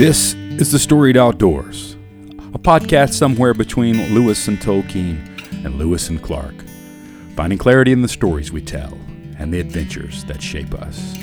This is The Storied Outdoors, a podcast somewhere between Lewis and Tolkien and Lewis and Clark, finding clarity in the stories we tell and the adventures that shape us.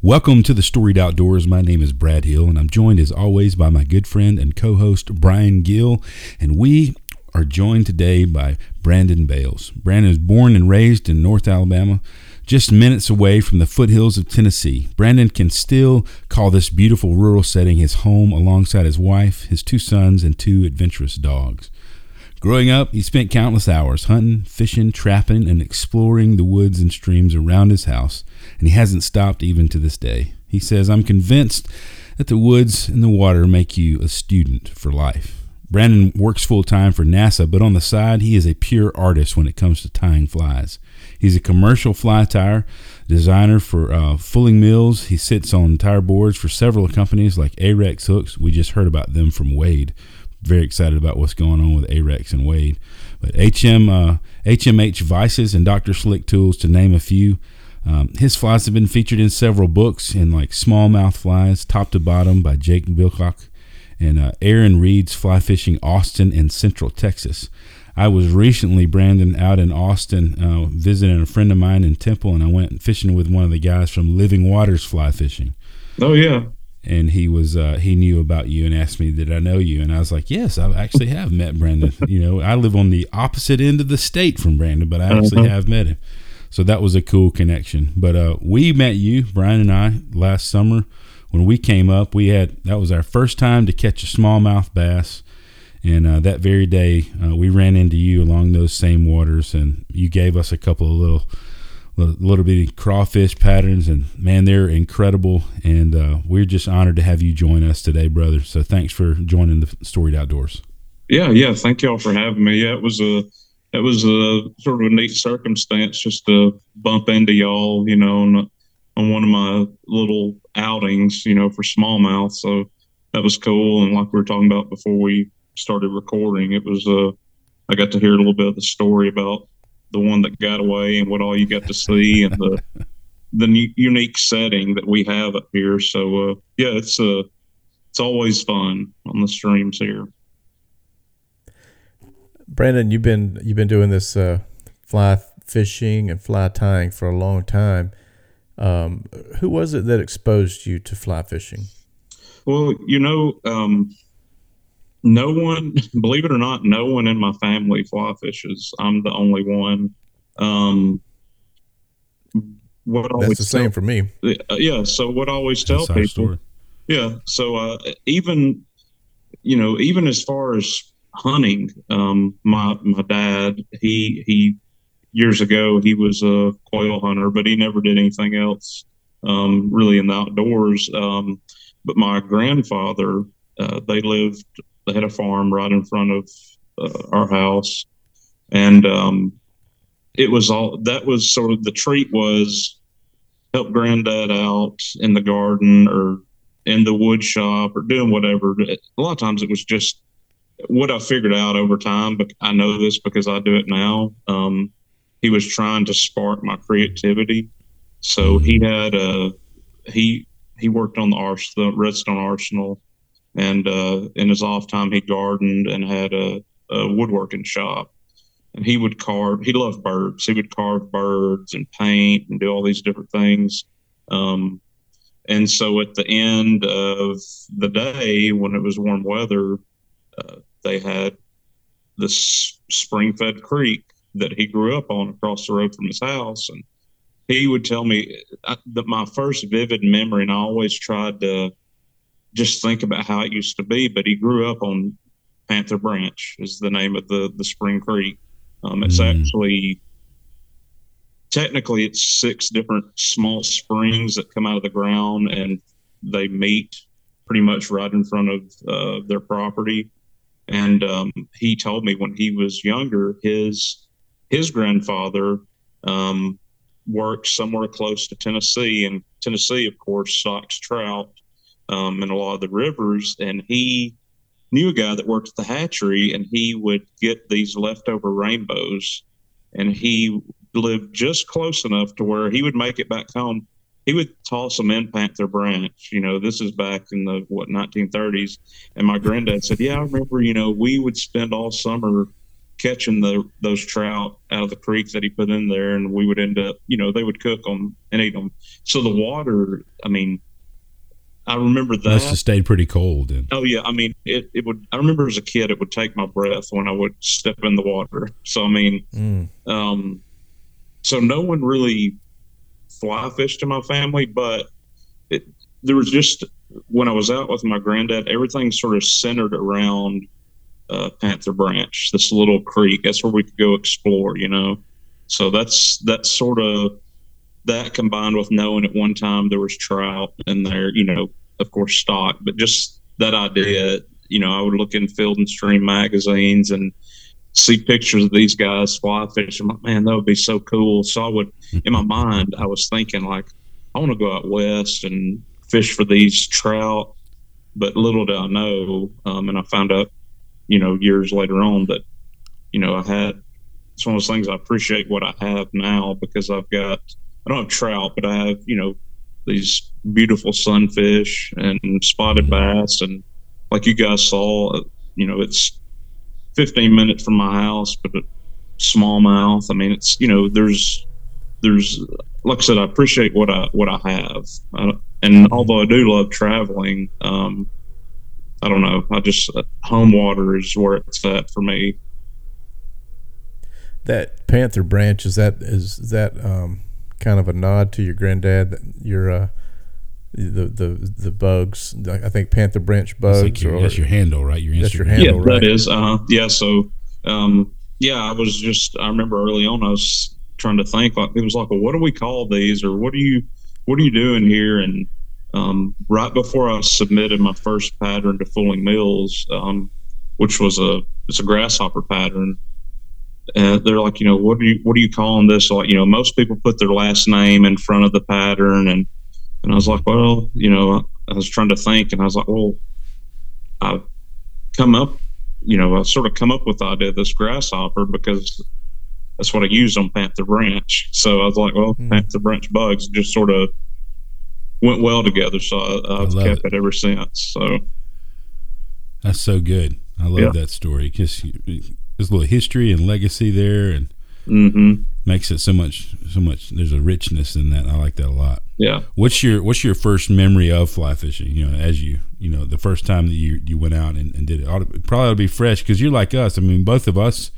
Welcome to the Storied Outdoors. My name is Brad Hill, and I'm joined as always by my good friend and co host Brian Gill. And we are joined today by Brandon Bailes. Brandon was born and raised in North Alabama, just minutes away from the foothills of Tennessee. Brandon can still call this beautiful rural setting his home alongside his wife, his two sons, and two adventurous dogs. Growing up, he spent countless hours hunting, fishing, trapping, and exploring the woods and streams around his house, and he hasn't stopped even to this day. He says, I'm convinced that the woods and the water make you a student for life. Brandon works full time for NASA, but on the side, he is a pure artist when it comes to tying flies. He's a commercial fly tyer designer for uh, Fulling Mills. He sits on tyer boards for several companies like Ahrex Hooks. We just heard about them from Wade. Very excited about what's going on with Ahrex and Wade. But HM, uh, HMH Vises and Dr. Slick Tools, to name a few. Um, his flies have been featured in several books, in like Smallmouth Flies, Top to Bottom by Jake Villwock and uh, Aaron Reed's Fly Fishing Austin and Central Texas. I was recently, Brandon, out in Austin uh, visiting a friend of mine in Temple, and I went fishing with one of the guys from Living Waters Fly Fishing. Oh yeah. And he was uh, he knew about you and asked me, "Did I know you?" And I was like, "Yes, I actually have met Brandon. you know, I live on the opposite end of the state from Brandon, but I actually uh-huh. have met him. So that was a cool connection. But uh, we met you, Brian and I, last summer when we came up, we had that was our first time to catch a smallmouth bass, and uh, that very day uh, we ran into you along those same waters, and you gave us a couple of little little, little bitty crawfish patterns, and man, they're incredible, and uh, we're just honored to have you join us today, brother. So thanks for joining the Storied Outdoors. Yeah, yeah, thank y'all for having me. Yeah, it was a it was a sort of a neat circumstance just to bump into y'all, you know, on one of my little outings, you know, for smallmouth. So that was cool. And like we were talking about before we started recording, it was uh, I got to hear a little bit of the story about the one that got away and what all you got to see and the the unique setting that we have up here. So uh, yeah, it's uh, it's always fun on the streams here. Brandon, you've been you've been doing this uh, fly fishing and fly tying for a long time. Um, who was it that exposed you to fly fishing? Well, you know, um, no one, believe it or not, no one in my family fly fishes. I'm the only one. Um, what That's the same for me. Uh, yeah. So what I always tell people. Story. Yeah. So uh, even, you know, even as far as hunting, um, my my dad he he years ago, he was a quail hunter, but he never did anything else um, really in the outdoors. Um, but my grandfather, uh, they lived, they had a farm right in front of uh, our house. And um, it was all that was sort of the treat was help granddad out in the garden or in the wood shop or doing whatever. A lot of times it was just what I figured out over time, but I know this because I do it now. Um, he was trying to spark my creativity. So he had a he he worked on the ars the Redstone Arsenal, and uh, in his off time he gardened and had a, a woodworking shop. And he would carve. He loved birds. He would carve birds and paint and do all these different things. Um, and so at the end of the day, when it was warm weather, uh, they had this spring fed creek that he grew up on across the road from his house. And he would tell me uh, that my first vivid memory, and I always tried to just think about how it used to be, but he grew up on Panther Branch is the name of the, the Spring Creek. Um, it's mm. actually technically it's six different small springs that come out of the ground and they meet pretty much right in front of uh, their property. And um, he told me when he was younger, his his grandfather um, worked somewhere close to Tennessee, and Tennessee, of course, stocks trout um, in a lot of the rivers. And he knew a guy that worked at the hatchery, and he would get these leftover rainbows and he lived just close enough to where he would make it back home. He would toss them in Panther Branch. You know, this is back in the what 1930s, and my granddad said, "Yeah, I remember. You know, we would spend all summer." Catching the those trout out of the creek that he put in there, and we would end up, you know, they would cook them and eat them. So the water, I mean, I remember that must have stayed pretty cold. And oh yeah, I mean, it, it would. I remember as a kid, it would take my breath when I would step in the water. So I mean, mm. um, so no one really fly fished in my family, but it, there was just when I was out with my granddad, everything sort of centered around uh, Panther Branch, this little creek. That's where we could go explore, you know. So that's that's sort of that combined with knowing at one time there was trout in there, you know, of course stock, but just that idea, you know, I would look in Field and Stream magazines and see pictures of these guys fly fishing. Like, man, that would be so cool. So I would, in my mind, I was thinking like, I want to go out west and fish for these trout. But little did I know, um, and I found out, you know, years later on But, you know, I had. It's one of those things I appreciate what I have now because I've got I don't have trout, but I have you know these beautiful sunfish and spotted mm-hmm. bass, and like you guys saw, you know it's 15 minutes from my house, but a smallmouth. I mean, it's you know there's there's like I said, I appreciate what I what I have, I, and mm-hmm. although I do love traveling, um, I don't know. I just uh, home water is where it's at for me. That Panther Branch is that is that um, kind of a nod to your granddad that your uh, the the the bugs. I think Panther Branch bugs. That's, your, that's your handle, right? Your that's your handle, yeah, right? That is. Uh, yeah. So, um, yeah, I was just. I remember early on, I was trying to think. Like it was like, well, what do we call these, or what are you, what are you doing here? And um, right before I submitted my first pattern to Fulling Mills, um, which was a it's a grasshopper pattern and they're like, you know, what are you what are you calling this? Like, you know, most people put their last name in front of the pattern, and and I was like, well, you know, I was trying to think, and I was like, well, I come up, you know, I sort of come up with the idea of this grasshopper because that's what I used on Panther Branch. So I was like, well, mm. Panther Branch bugs just sort of went well together. So I, have kept it. it. ever since. So that's so good. I love yeah. that story because there's a little history and legacy there, and mm-hmm. makes it so much so much. There's a richness in that. I like that a lot. Yeah. What's your What's your first memory of fly fishing? You know, as you you know the first time that you you went out and, and did it, ought to, probably ought to be fresh because you're like us. I mean, both of us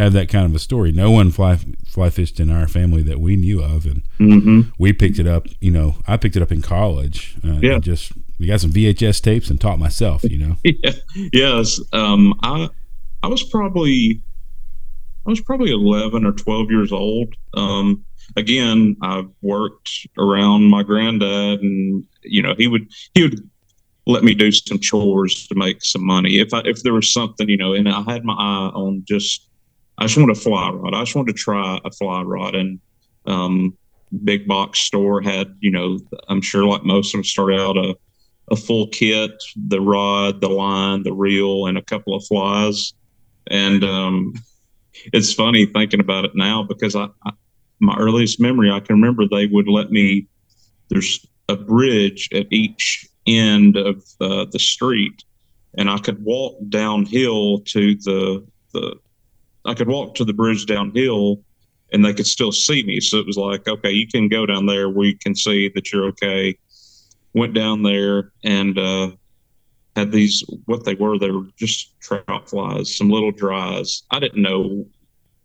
have that kind of a story. No one fly fly fished in our family that we knew of, and mm-hmm. we picked it up. You know, I picked it up in college. Uh, yeah, just we got some VHS tapes and taught myself. You know. yeah. Yes. Um. I I was probably I was probably 11 or 12 years old. Um, again, I worked around my granddad, and you know he would he would let me do some chores to make some money. If I if there was something, you know, and I had my eye on just I just wanted a fly rod. I just wanted to try a fly rod, and um, big box store had you know I'm sure like most of them started out a a full kit, the rod, the line, the reel, and a couple of flies. And um, it's funny thinking about it now because I, I, my earliest memory, I can remember they would let me. There's a bridge at each end of uh, the street, and I could walk downhill to the the. I could walk to the bridge downhill, and they could still see me. So it was like, okay, you can go down there. We can see that you're okay. Went down there, and uh, had these what they were. They were just trout flies, some little dries. I didn't know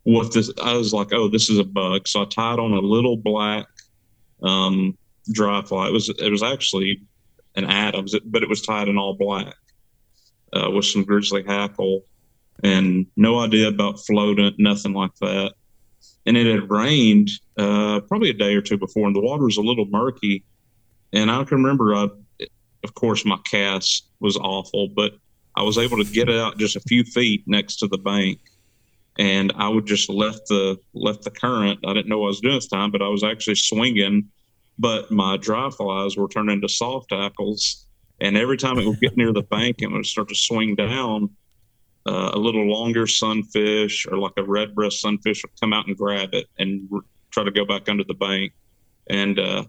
what this. I was like, oh, this is a bug. So I tied on a little black um, dry fly. It was it was actually an Adams, but it was tied in all black uh, with some grizzly hackle, and no idea about floatant, nothing like that. And it had rained uh, probably a day or two before, and the water was a little murky. And I can remember I of course, my cast was awful, but I was able to get it out just a few feet next to the bank, and I would just left the left the current. I didn't know what I was doing this time, but I was actually swinging. But my dry flies were turning into soft hackles, and every time it would get near the bank and would start to swing down, uh, a little longer sunfish or like a red breast sunfish will come out and grab it and r- try to go back under the bank. And uh,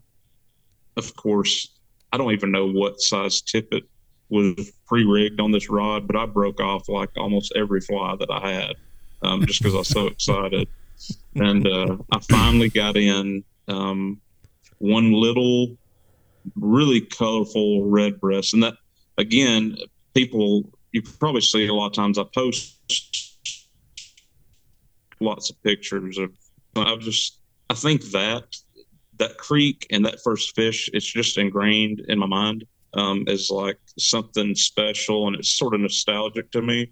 of course, I don't even know what size tippet was pre rigged on this rod, but I broke off like almost every fly that I had um, just because I was so excited. And uh, I finally got in um, one little, really colorful red breast. And that, again, people, you probably see a lot of times I post lots of pictures of, I just, I think that that creek and that first fish, it's just ingrained in my mind um, as like something special and it's sort of nostalgic to me.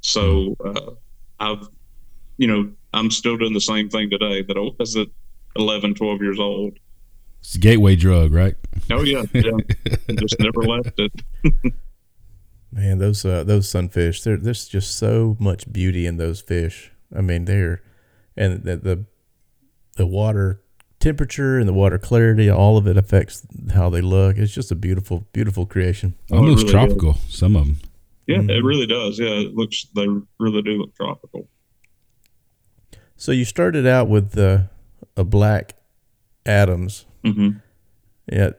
So uh, I've, you know, I'm still doing the same thing today that I was at 11, 12 years old. It's a gateway drug, right? Oh yeah, yeah. just never left it. Man, those uh, those sunfish, there, there's just so much beauty in those fish. I mean, they're and the, the the water temperature and the water clarity, all of it affects how they look. It's just a beautiful, beautiful creation. Oh, Almost really tropical. Does. Some of them. Yeah, mm-hmm. it really does. Yeah, it looks. They really do look tropical. So you started out with uh, a black Adams. Mm-hmm. Yeah,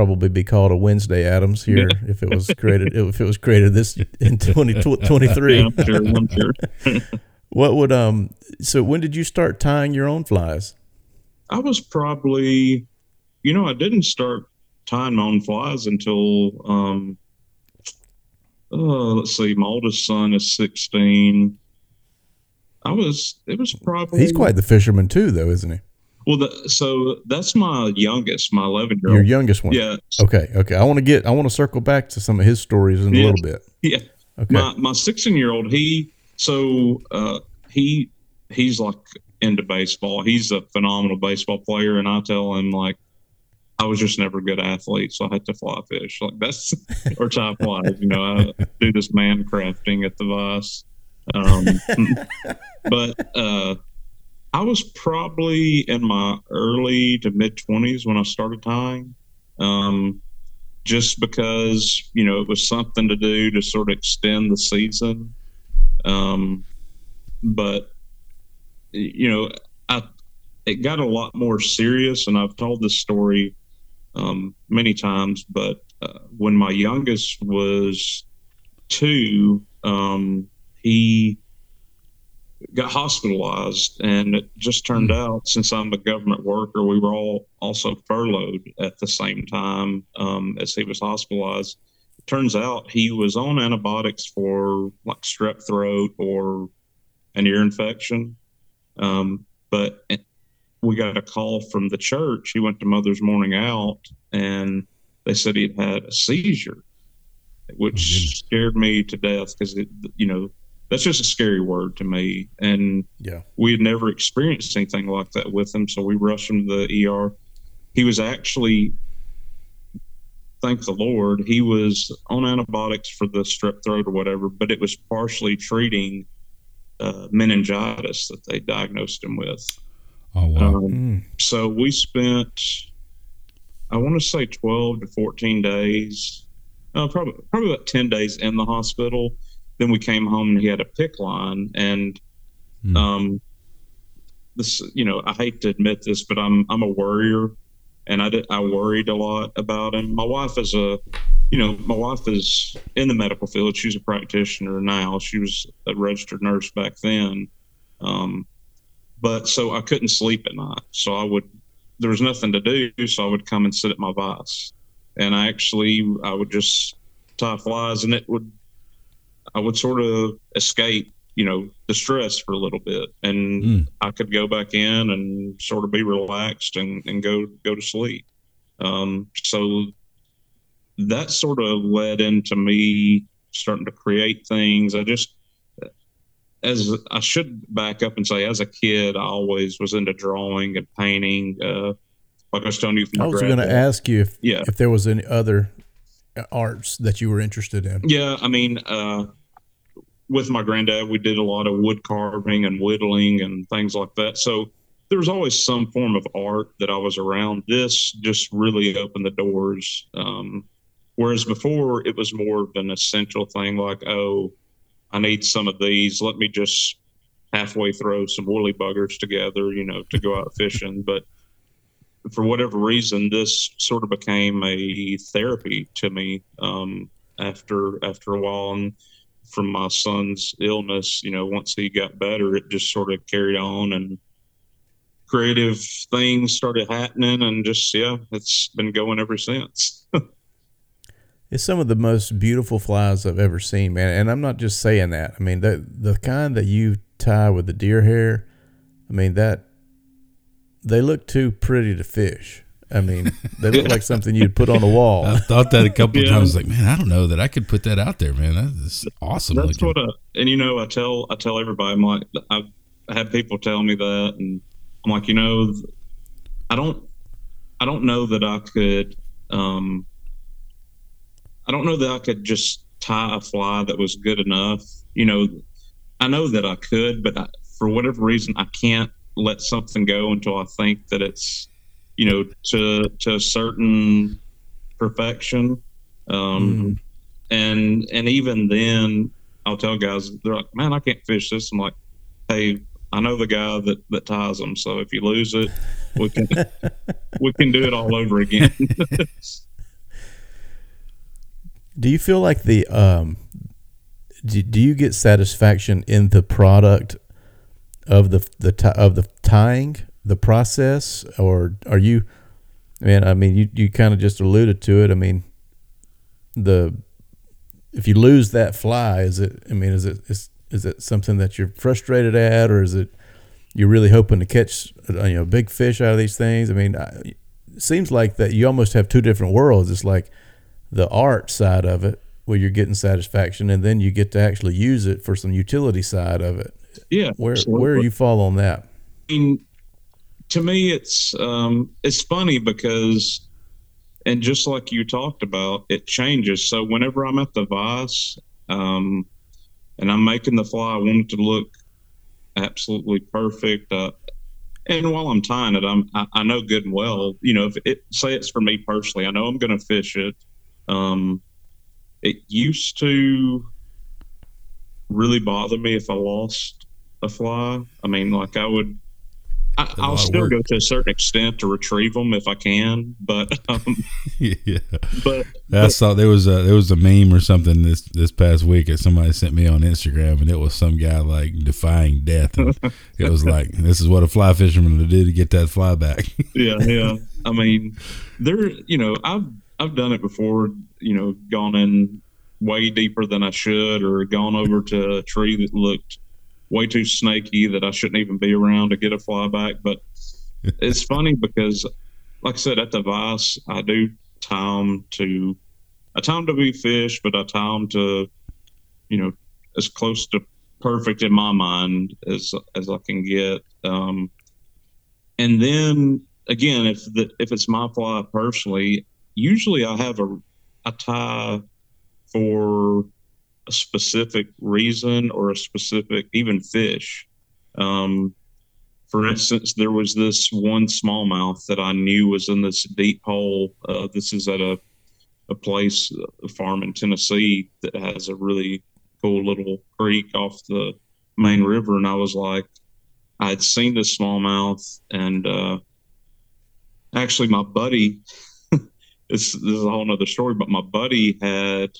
probably be called a Wednesday Adams here yeah. if it was created if it was created this in 2023. Yeah, I'm sure, I'm sure. what would um so when did you start tying your own flies? I was probably, you know, I didn't start tying my own flies until, um, uh, let's see, my oldest son is 16. I was, it was probably. He's quite the fisherman too, though, isn't he? Well, the, so that's my youngest, my 11 year old. Your youngest one. Yeah. Okay. Okay. I want to get, I want to circle back to some of his stories in yeah. a little bit. Yeah. Okay. My, my 16 year old, he, so, uh, he, he's like into baseball. He's a phenomenal baseball player, and I tell him like I was just never a good athlete, so I had to fly fish. Like that's or tie flies. You know, I do this man crafting at the vise. Um, but uh, I was probably in my early to mid twenties when I started tying. Um, just because you know it was something to do to sort of extend the season. Um, but you know, I it got a lot more serious, and I've told this story um, many times. But uh, when my youngest was two, um, he got hospitalized, and it just turned mm-hmm. out since I'm a government worker, we were all also furloughed at the same time um, as he was hospitalized. It turns out he was on antibiotics for like strep throat or an ear infection um, but we got a call from the church. He went to Mother's Morning Out, and they said he'd had a seizure, which oh, scared me to death because you know that's just a scary word to me. And yeah, we had never experienced anything like that with him, so we rushed him to the ER. He was actually, thank the Lord, he was on antibiotics for the strep throat or whatever, but it was partially treating uh, meningitis that they diagnosed him with. Oh wow! Um, mm. So we spent, I want to say, twelve to fourteen days, uh, probably probably about ten days in the hospital. Then we came home and he had a PICC line, and mm. um, this, you know, I hate to admit this, but I'm I'm a worrier, and I did, I worried a lot about him. My wife is a you know, my wife is in the medical field. She's a practitioner now. She was a registered nurse back then. Um, but so I couldn't sleep at night. So I would, there was nothing to do. So I would come and sit at my vise. And I actually, I would just tie flies and it would, I would sort of escape, you know, the stress for a little bit. And mm. I could go back in and sort of be relaxed and, and go, go to sleep. Um, so that sort of led into me starting to create things. I just, as I should back up and say, as a kid, I always was into drawing and painting. Uh, like I was telling you, I was going to ask you if yeah. if there was any other arts that you were interested in. Yeah, I mean, uh, with my granddad, we did a lot of wood carving and whittling and things like that. So there was always some form of art that I was around. This just really opened the doors. Um, Whereas before it was more of an essential thing, like, oh, I need some of these. Let me just halfway throw some woolly buggers together, you know, to go out fishing. But for whatever reason, this sort of became a therapy to me um, after after a while. And from my son's illness, you know, once he got better, it just sort of carried on and creative things started happening and just yeah, it's been going ever since. it's some of the most beautiful flies I've ever seen, man. And I'm not just saying that. I mean, the the kind that you tie with the deer hair, I mean that they look too pretty to fish. I mean, they look like something you'd put on the wall. I thought that a couple yeah. times. Like, man, I don't know that I could put that out there, man. That's awesome. That's looking. what. I, and you know, I tell I tell everybody. I'm like, I've had people tell me that, and I'm like, you know, I don't, I don't know that I could. um I don't know that I could just tie a fly that was good enough. You know, I know that I could, but I, for whatever reason, I can't let something go until I think that it's you know, to to a certain perfection. Um, mm. And and even then, I'll tell guys they're like, "Man, I can't fish this." I'm like, "Hey, I know the guy that that ties them. So if you lose it, we can we can do it all over again." do you feel like the um, do, do you get satisfaction in the product of the the of the tying the process, or are you? Man, I mean, you you kind of just alluded to it. I mean, the if you lose that fly, is it? I mean, is it is is it something that you're frustrated at, or is it you're really hoping to catch uh, you know big fish out of these things? I mean, it seems like that you almost have two different worlds. It's like the art side of it, where you're getting satisfaction, and then you get to actually use it for some utility side of it. Yeah, where where you fall on that? I mean, to me, it's um, it's funny because, and just like you talked about, it changes. So whenever I'm at the Vise, um, and I'm making the fly, I want it to look absolutely perfect. Uh, and while I'm tying it, I'm I, I, know good and well. You know, if it say it's for me personally, I know I'm going to fish it. Um, it used to really bother me if I lost a fly. I mean, like I would I, will still go to a certain extent to retrieve them if I can, but um, yeah. But I saw there was a there was a meme or something this this past week that somebody sent me on Instagram, and it was some guy like defying death. And it was like this is what a fly fisherman would do to get that fly back. yeah, yeah. I mean, there. You know, I've I've done it before. You know, gone in way deeper than I should, or gone over to a tree that looked way too snaky that I shouldn't even be around to get a flyback. But it's funny because, like I said, at the Vise, I do time to I time to be fish, but I time to, you know, as close to perfect in my mind as as I can get. Um, and then again, if the if it's my fly personally, usually I have a a tie for a specific reason or a specific even fish. Um, for instance, there was this one smallmouth that I knew was in this deep hole. Uh, this is at a a place, a farm in Tennessee that has a really cool little creek off the main river, and I was like, I had seen this smallmouth, and uh, actually, my buddy. this, this is a whole other story, but my buddy had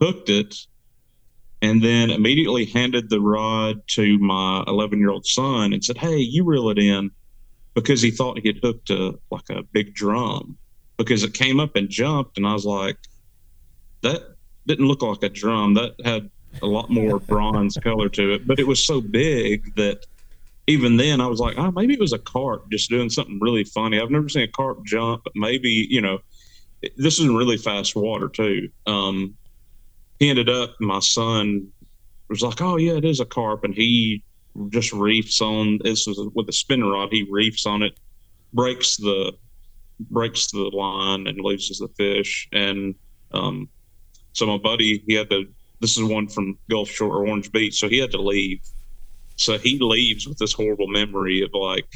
hooked it, and then immediately handed the rod to my 11 year old son and said, Hey, you reel it in because he thought he had hooked a like a big drum because it came up and jumped. And I was like, That didn't look like a drum. That had a lot more bronze color to it, but it was so big that even then I was like, oh, maybe it was a carp just doing something really funny. I've never seen a carp jump, but maybe, you know, this is in really fast water too. Um, he ended up, my son was like, oh, yeah, it is a carp. And he just reefs on this was with a spinning rod. He reefs on it, breaks the breaks the line and loses the fish. And um, so my buddy, he had to. This is one from Gulf Shore or Orange Beach, so he had to leave. So he leaves with this horrible memory of like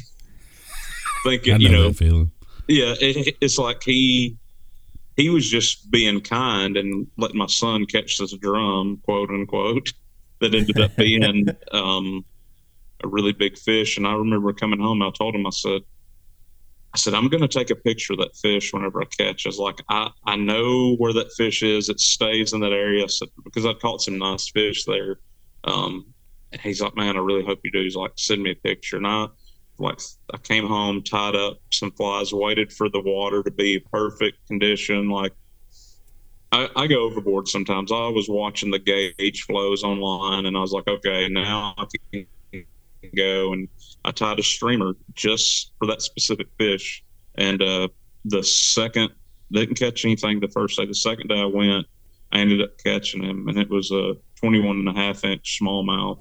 thinking, know you know, feeling. yeah, it, it's like he he was just being kind and letting my son catch this drum, quote unquote, that ended up being um, a really big fish. And I remember coming home, I told him, I said, I said, I'm going to take a picture of that fish whenever I catch. I was like, I, I know where that fish is. It stays in that area. So, because I caught some nice fish there. Um, and he's like, man, I really hope you do. He's like, send me a picture. And I, like, I came home, tied up some flies, waited for the water to be perfect condition. Like, I, I go overboard sometimes. I was watching the gauge flows online, and I was like, okay, now I can go. And I tied a streamer just for that specific fish. And uh, the second, didn't catch anything the first day. The second day I went, I ended up catching him, and it was a 21 and a half inch smallmouth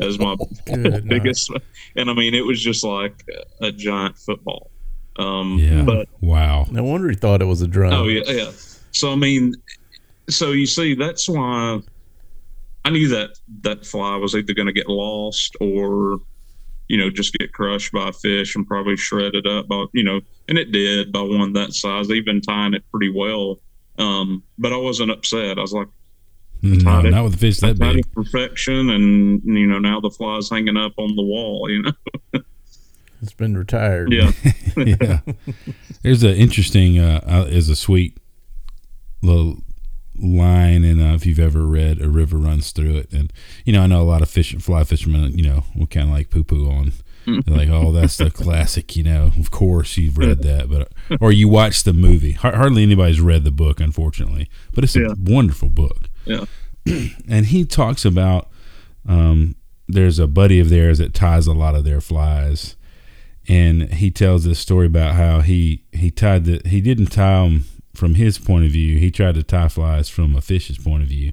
as my biggest. And I mean, it was just like a giant football. Um, yeah. But wow. No wonder he thought it was a drum. Oh yeah, yeah. So I mean, so you see, that's why I knew that that fly was either going to get lost or, you know, just get crushed by a fish and probably shredded up by, you know, and it did by one that size, even tying it pretty well. Um, but I wasn't upset. I was like, no, it, not with the fish that big. Perfection, and you know now the fly's hanging up on the wall. You know, it's been retired. Yeah, yeah. There's an interesting, uh, uh, is a sweet little line and uh, if you've ever read a river runs through it and you know i know a lot of fish and fly fishermen you know will kind of like poo poo on they're like oh that's the classic you know of course you've read that but or you watched the movie hardly anybody's read the book unfortunately but it's a yeah. wonderful book yeah and he talks about um, there's a buddy of theirs that ties a lot of their flies and he tells this story about how he he tied the he didn't tie them from his point of view. He tried to tie flies from a fish's point of view.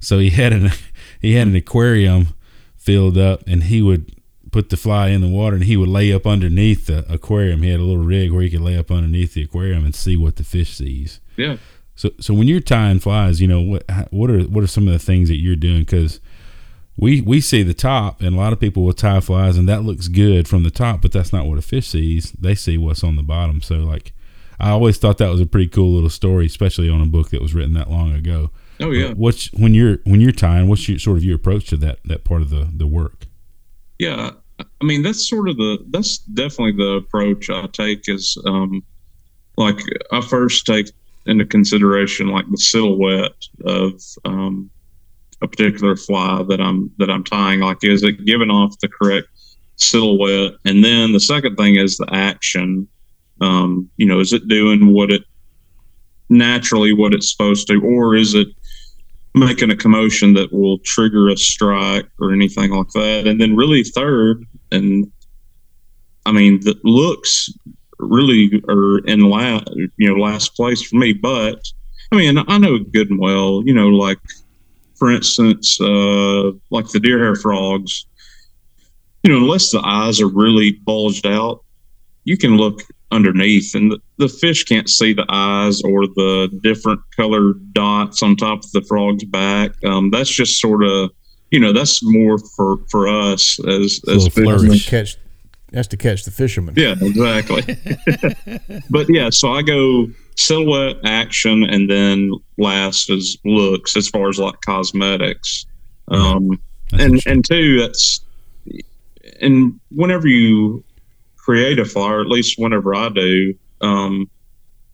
So he had an he had an aquarium filled up, and he would put the fly in the water, and he would lay up underneath the aquarium. He had a little rig where he could lay up underneath the aquarium and see what the fish sees. Yeah. So so when you're tying flies, you know what what are what are some of the things that you're doing because we we see the top and a lot of people will tie flies and that looks good from the top but that's not what a fish sees they see what's on the bottom so like I always thought that was a pretty cool little story, especially on a book that was written that long ago. Oh yeah. what's when you're when you're tying? What's your sort of your approach to that that part of the the work? Yeah, I mean that's sort of the that's definitely the approach I take. Is um, like I first take into consideration like the silhouette of um, a particular fly that I'm that I'm tying. Like, is it giving off the correct silhouette? And then the second thing is the action um, you know, is it doing what it naturally what it's supposed to, or is it making a commotion that will trigger a strike or anything like that? And then really third, and I mean, the looks really are in last, you know, last place for me. But I mean, I know good and well, you know, like for instance, uh, like the deer hair frogs, you know, unless the eyes are really bulged out, you can look underneath and the, the, fish can't see the eyes or the different colored dots on top of the frog's back um, that's just sort of you know that's more for for us as as fishermen. catch that's to catch the fishermen. yeah exactly but yeah so i go silhouette action and then last is looks as far as like cosmetics um, and and two that's and whenever you create a fire, at least whenever I do, um,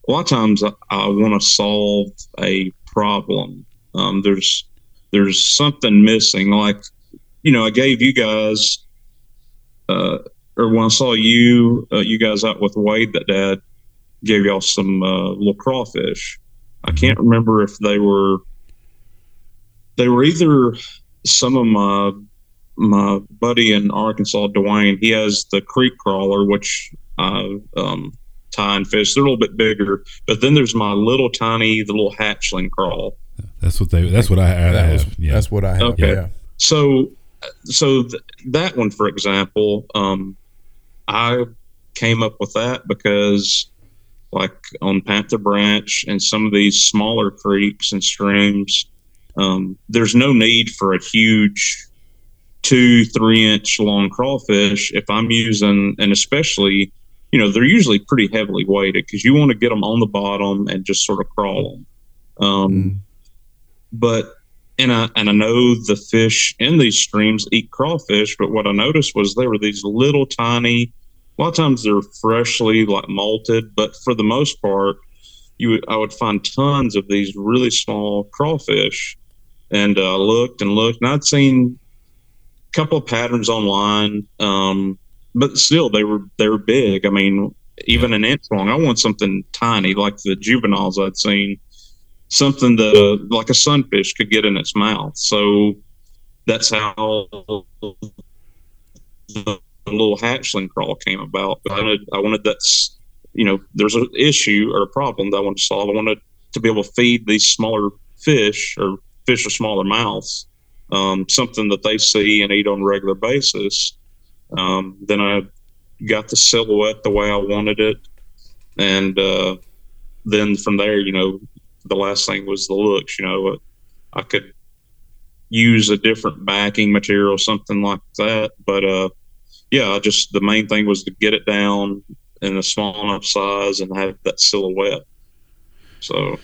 a lot of times I, I want to solve a problem. Um, there's there's something missing. Like, you know, I gave you guys, uh, or when I saw you, uh, you guys out with Wade, that Dad gave y'all some uh, little crawfish. I can't remember if they were they were either some of my my buddy in Arkansas, Dwayne, he has the creek crawler, which I um, tie and fish. They're a little bit bigger, but then there's my little tiny, the little hatchling crawl. That's what they. That's what I, I that have. Was, yeah. That's what I have. Okay. Yeah. So, so th- that one, for example, um, I came up with that because, like on Panther Branch and some of these smaller creeks and streams, um, there's no need for a huge two, three inch long crawfish, if I'm using, and especially you know, they're usually pretty heavily weighted because you want to get them on the bottom and just sort of crawl them. Um, mm. But and I and I know the fish in these streams eat crawfish, but what I noticed was there were these little tiny. A lot of times they're freshly like malted, but for the most part, you I would find tons of these really small crawfish, and uh, looked and looked, and I'd seen a couple of patterns online, um, but still they were they were big. I mean, even an inch long. I want something tiny like the juveniles I'd seen something that uh, like a sunfish could get in its mouth. So that's how the little hatchling crawl came about. I wanted, I wanted that's you know there's an issue or a problem that I wanted to solve. I wanted to be able to feed these smaller fish or fish with smaller mouths um, something that they see and eat on a regular basis. Um, then I got the silhouette the way I wanted it, and uh, then from there, you know, the last thing was the looks. You know, I could use a different backing material, something like that. But uh, yeah, I just the main thing was to get it down in a small enough size and have that silhouette. So,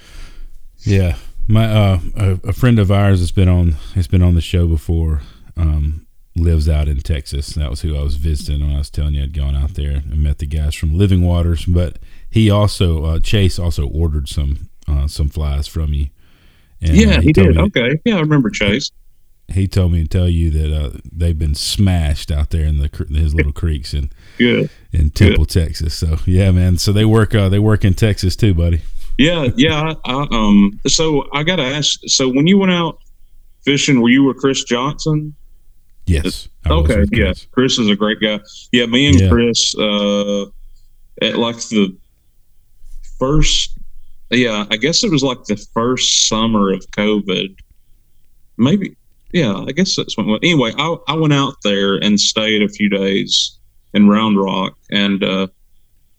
yeah, my uh, a, a, friend of ours has been on has been on the show before. Um, lives out in Texas. That was who I was visiting when I was telling you I'd gone out there and met the guys from Living Waters. But he also uh, Chase also ordered some uh, some flies from you. And, yeah, uh, he, he did. Okay, yeah, I remember Chase. He told me to tell you that uh, they've been smashed out there in the his little creeks in Good. in Temple, Good. Texas. So yeah, man. So they work uh, they work in Texas too, buddy. Yeah, yeah. I, um. So I got to ask. So when you went out fishing, were you with Chris Johnson? Yes. Okay. Yeah. Chris is a great guy. Yeah. Me and yeah. Chris, uh, at like the first yeah, I guess it was like the first summer of COVID. Maybe, yeah, I guess that's when. Anyway, I, I went out there and stayed a few days in Round Rock, and uh,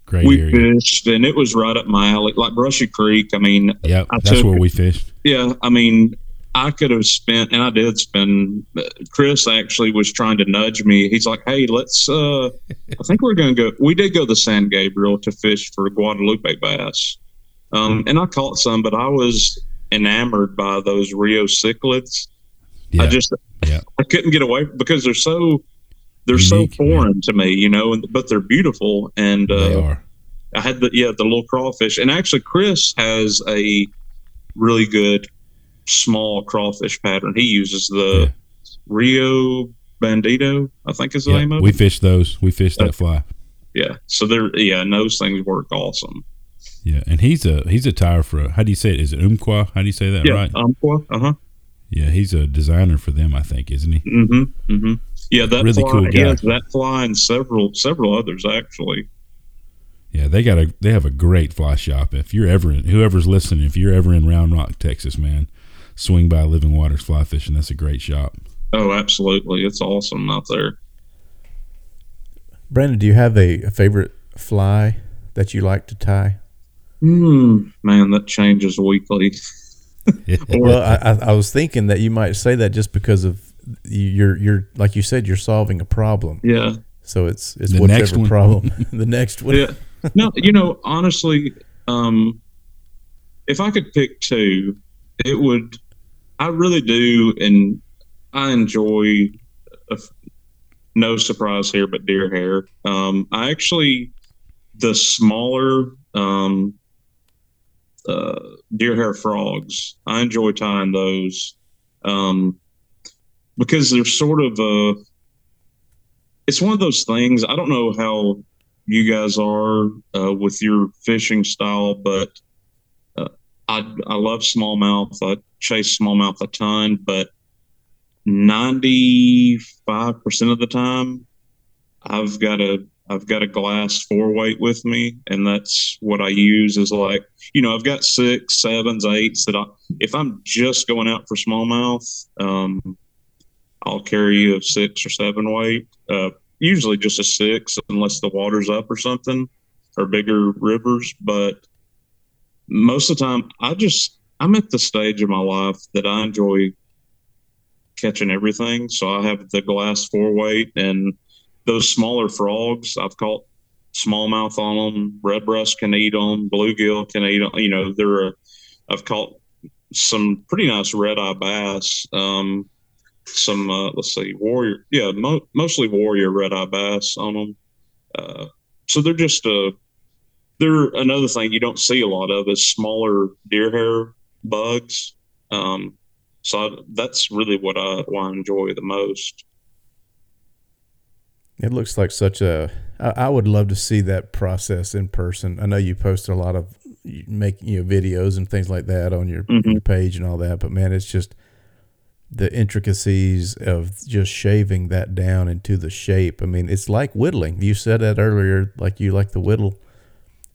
Great we area. fished, and it was right up my alley, like Brushy Creek. I mean, yeah, that's took, where we fished. Yeah, I mean, I could have spent, and I did spend. Chris actually was trying to nudge me. He's like, "Hey, let's. uh I think we're going to go. We did go to San Gabriel to fish for Guadalupe bass." Um, and I caught some, but I was enamored by those Rio cichlids. Yeah. I just yeah. I couldn't get away because they're so they're Unique, so foreign yeah. to me, you know, and, but they're beautiful. And uh, they are. I had the yeah the little crawfish, and actually Chris has a really good small crawfish pattern. He uses the yeah. Rio Bandito, I think is the name of we it. We fish those. We fish that fly. Yeah, so they're yeah, and those things work awesome. Yeah, and he's a he's a tyer for a, how do you say it? Is it Umpqua? How do you say that? Yeah, right? Umpqua. Uh huh. Yeah, he's a designer for them, I think, isn't he? Mm-hmm. Mm-hmm. Yeah, that really fly, cool guy. He has that fly and several several others actually. Yeah, they got a they have a great fly shop. If you're ever in, whoever's listening, if you're ever in Round Rock, Texas, man, swing by Living Waters Fly Fishing. That's a great shop. Oh, absolutely, it's awesome out there. Brandon, do you have a, a favorite fly that you like to tie? Hmm, man, that changes weekly. well, I, I was thinking that you might say that just because of you're you're like you said you're solving a problem. Yeah. So it's it's the whatever problem. the next one. Yeah. No, you know, honestly, um, if I could pick two, it would. I really do, and I enjoy. A, no surprise here, but deer hair. Um, I actually the smaller um, uh, deer hair frogs. I enjoy tying those um, because they're sort of a. It's one of those things. I don't know how you guys are uh, with your fishing style, but uh, I I love smallmouth. I chase smallmouth a ton, but ninety five percent of the time, I've got a I've got a glass four weight with me, and that's what I use. Is like you know I've got six, sevens, eights that I if I'm just going out for smallmouth, um, I'll carry a six or seven weight. Uh, usually just a six unless the water's up or something or bigger rivers. But most of the time, I just I'm at the stage of my life that I enjoy catching everything. So I have the glass four weight and those smaller frogs. I've caught smallmouth on them. Redbreast can eat them. Bluegill can eat them. You know, they're a, I've caught some pretty nice red eye bass. Um, some uh, let's see, warrior, yeah, mo- mostly warrior red eye bass on them. Uh, so they're just a uh, they're another thing you don't see a lot of is smaller deer hair bugs. Um, so I, that's really what I, what I enjoy the most. It looks like such a. I, I would love to see that process in person. I know you posted a lot of make you know videos and things like that on your, mm-hmm. your page and all that, but man, it's just the intricacies of just shaving that down into the shape. I mean, it's like whittling. You said that earlier, like you like the whittle,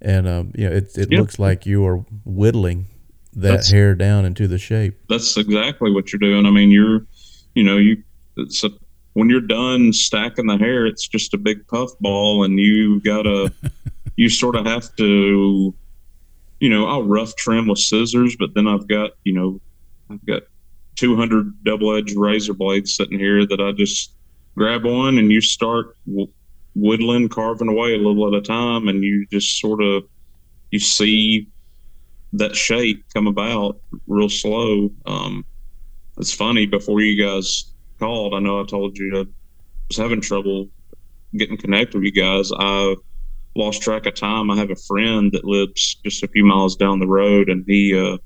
and um, you know, it it looks like you are whittling that that's, hair down into the shape. That's exactly what you're doing. I mean, you're, you know, you it's a, when you're done stacking the hair, it's just a big puff ball, and you gotta, you sort of have to, you know, I'll rough trim with scissors, but then I've got, you know, I've got 200 double edged razor blades sitting here that I just grab one and you start whittling, carving away a little at a time, and you just sort of you see that shape come about real slow. Um, it's funny before you guys called. I know I told you I was having trouble getting connected with you guys. I lost track of time. I have a friend that lives just a few miles down the road, and he uh,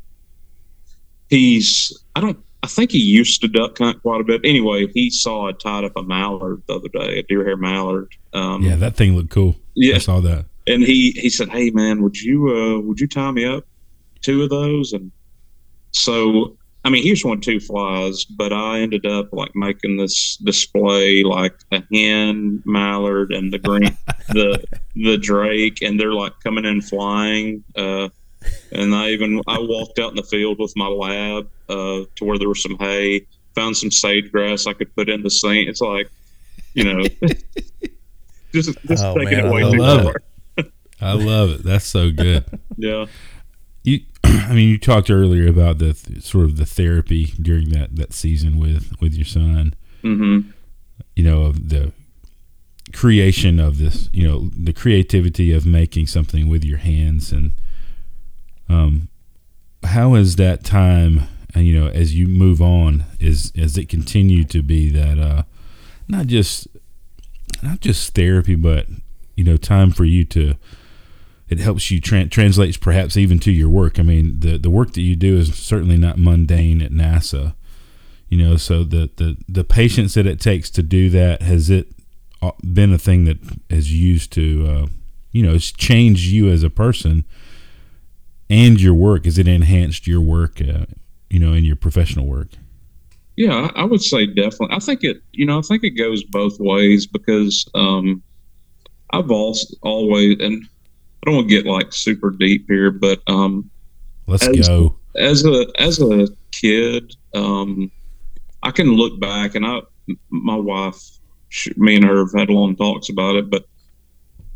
he's I don't I think he used to duck hunt quite a bit. Anyway, he saw I tied up a mallard the other day, a deer hair mallard. Um, yeah, that thing looked cool. Yeah, I saw that. And he he said, "Hey man, would you uh, would you tie me up two of those?" And so I mean, here's one two flies, but I ended up like making this display like a hen mallard and the green the the drake, and they're like coming in flying. Uh, and I even I walked out in the field with my lab uh, to where there was some hay, found some sage grass I could put in the sink. It's like, you know, just just oh, taking man, it way I too love far. It. I love it. That's so good. yeah. You, I mean, you talked earlier about the sort of the therapy during that that season with with your son. Mm-hmm. You know, of the creation of this. You know, the creativity of making something with your hands and um, how is that time? And you know, as you move on, is as it continue to be that uh, not just not just therapy, but you know, time for you to it helps you tra- translates perhaps even to your work. I mean, the the work that you do is certainly not mundane at NASA. You know, so the the the patience that it takes to do that has it uh, been a thing that has used to uh, you know, it's changed you as a person and your work? Has it enhanced your work, uh, you know, in your professional work? Yeah, I would say definitely. I think it, you know, I think it goes both ways because um, I've also always, and I don't want to get like super deep here, but um, let's as, go. As a as a kid, um, I can look back, and I, my wife, she, me and her have had long talks about it, but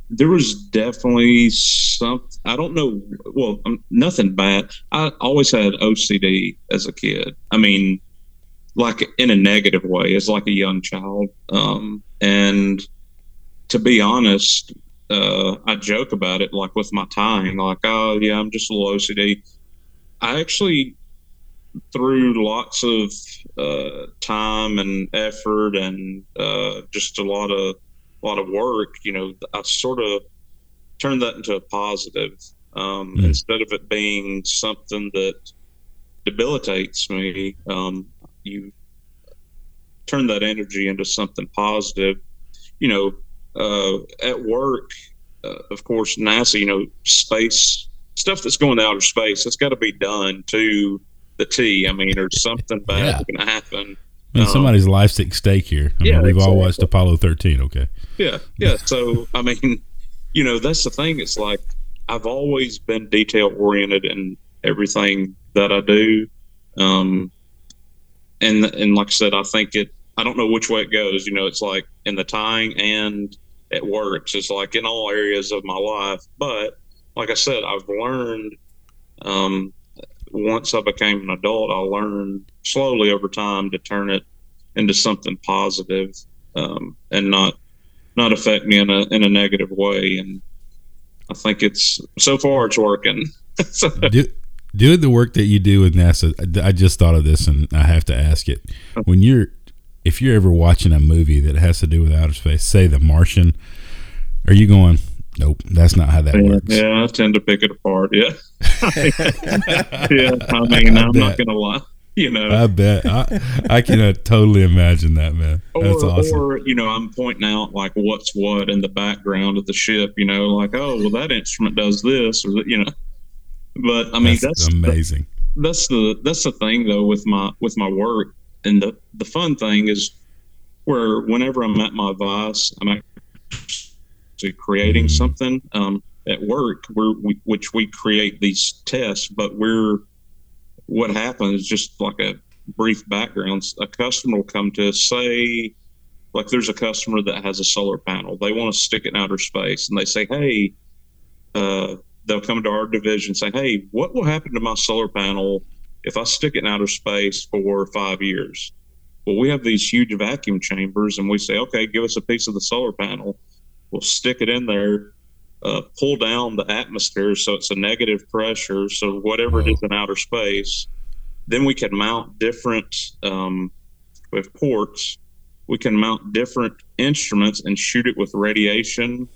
there was definitely some. I don't know. Well, um, nothing bad. I always had OCD as a kid. I mean, like in a negative way, as like a young child. Um, and to be honest, uh, I joke about it, like with my tying, like, oh yeah, I'm just a little OCD. I actually, through lots of uh, time and effort and uh, just a lot of a lot of work, you know, I sort of turned that into a positive um, mm. instead of it being something that debilitates me. Um, you turn that energy into something positive. You know, uh, at work, uh, of course, NASA, you know, space stuff that's going to outer space, that's got to be done to the T. I mean, there's something bad yeah. going to happen I mean, um, somebody's life's at stake here. I yeah, mean, we've exactly. all watched Apollo 13. Okay. Yeah, yeah. So, I mean, you know, that's the thing. It's like I've always been detail oriented in everything that I do, um, and and like I said, I think it. I don't know which way it goes. You know, it's like in the tying and it works. It's like in all areas of my life. But like I said, I've learned. Um, once I became an adult, I learned slowly over time to turn it into something positive, um, and not not affect me in a in a negative way. And I think it's so far it's working. so, do, doing the work that you do with NASA, I just thought of this and I have to ask it. When you're, if you're ever watching a movie that has to do with outer space, say The Martian, are you going, nope, that's not how that works? Yeah, I tend to pick it apart. Yeah. yeah. I mean, I'm not going to lie. You know, I bet I, I can uh, totally imagine that, man. That's or, awesome. Or you know, I'm pointing out like what's what in the background of the ship. You know, like oh, well, that instrument does this, or you know. But I mean, that's, that's amazing. The, that's the that's the thing though with my with my work, and the the fun thing is where whenever I'm at my vise, I'm actually creating mm. something um, at work, where we, which we create these tests, but we're what happens is just like a brief background. A customer will come to us, say, like there's a customer that has a solar panel. They want to stick it in outer space, and they say, "Hey," uh, they'll come to our division, and say, "Hey, what will happen to my solar panel if I stick it in outer space for five years?" Well, we have these huge vacuum chambers, and we say, "Okay, give us a piece of the solar panel. We'll stick it in there." Uh, pull down the atmosphere so it's a negative pressure. So whatever it is in outer space, then we can mount different um, with ports. We can mount different instruments and shoot it with radiation.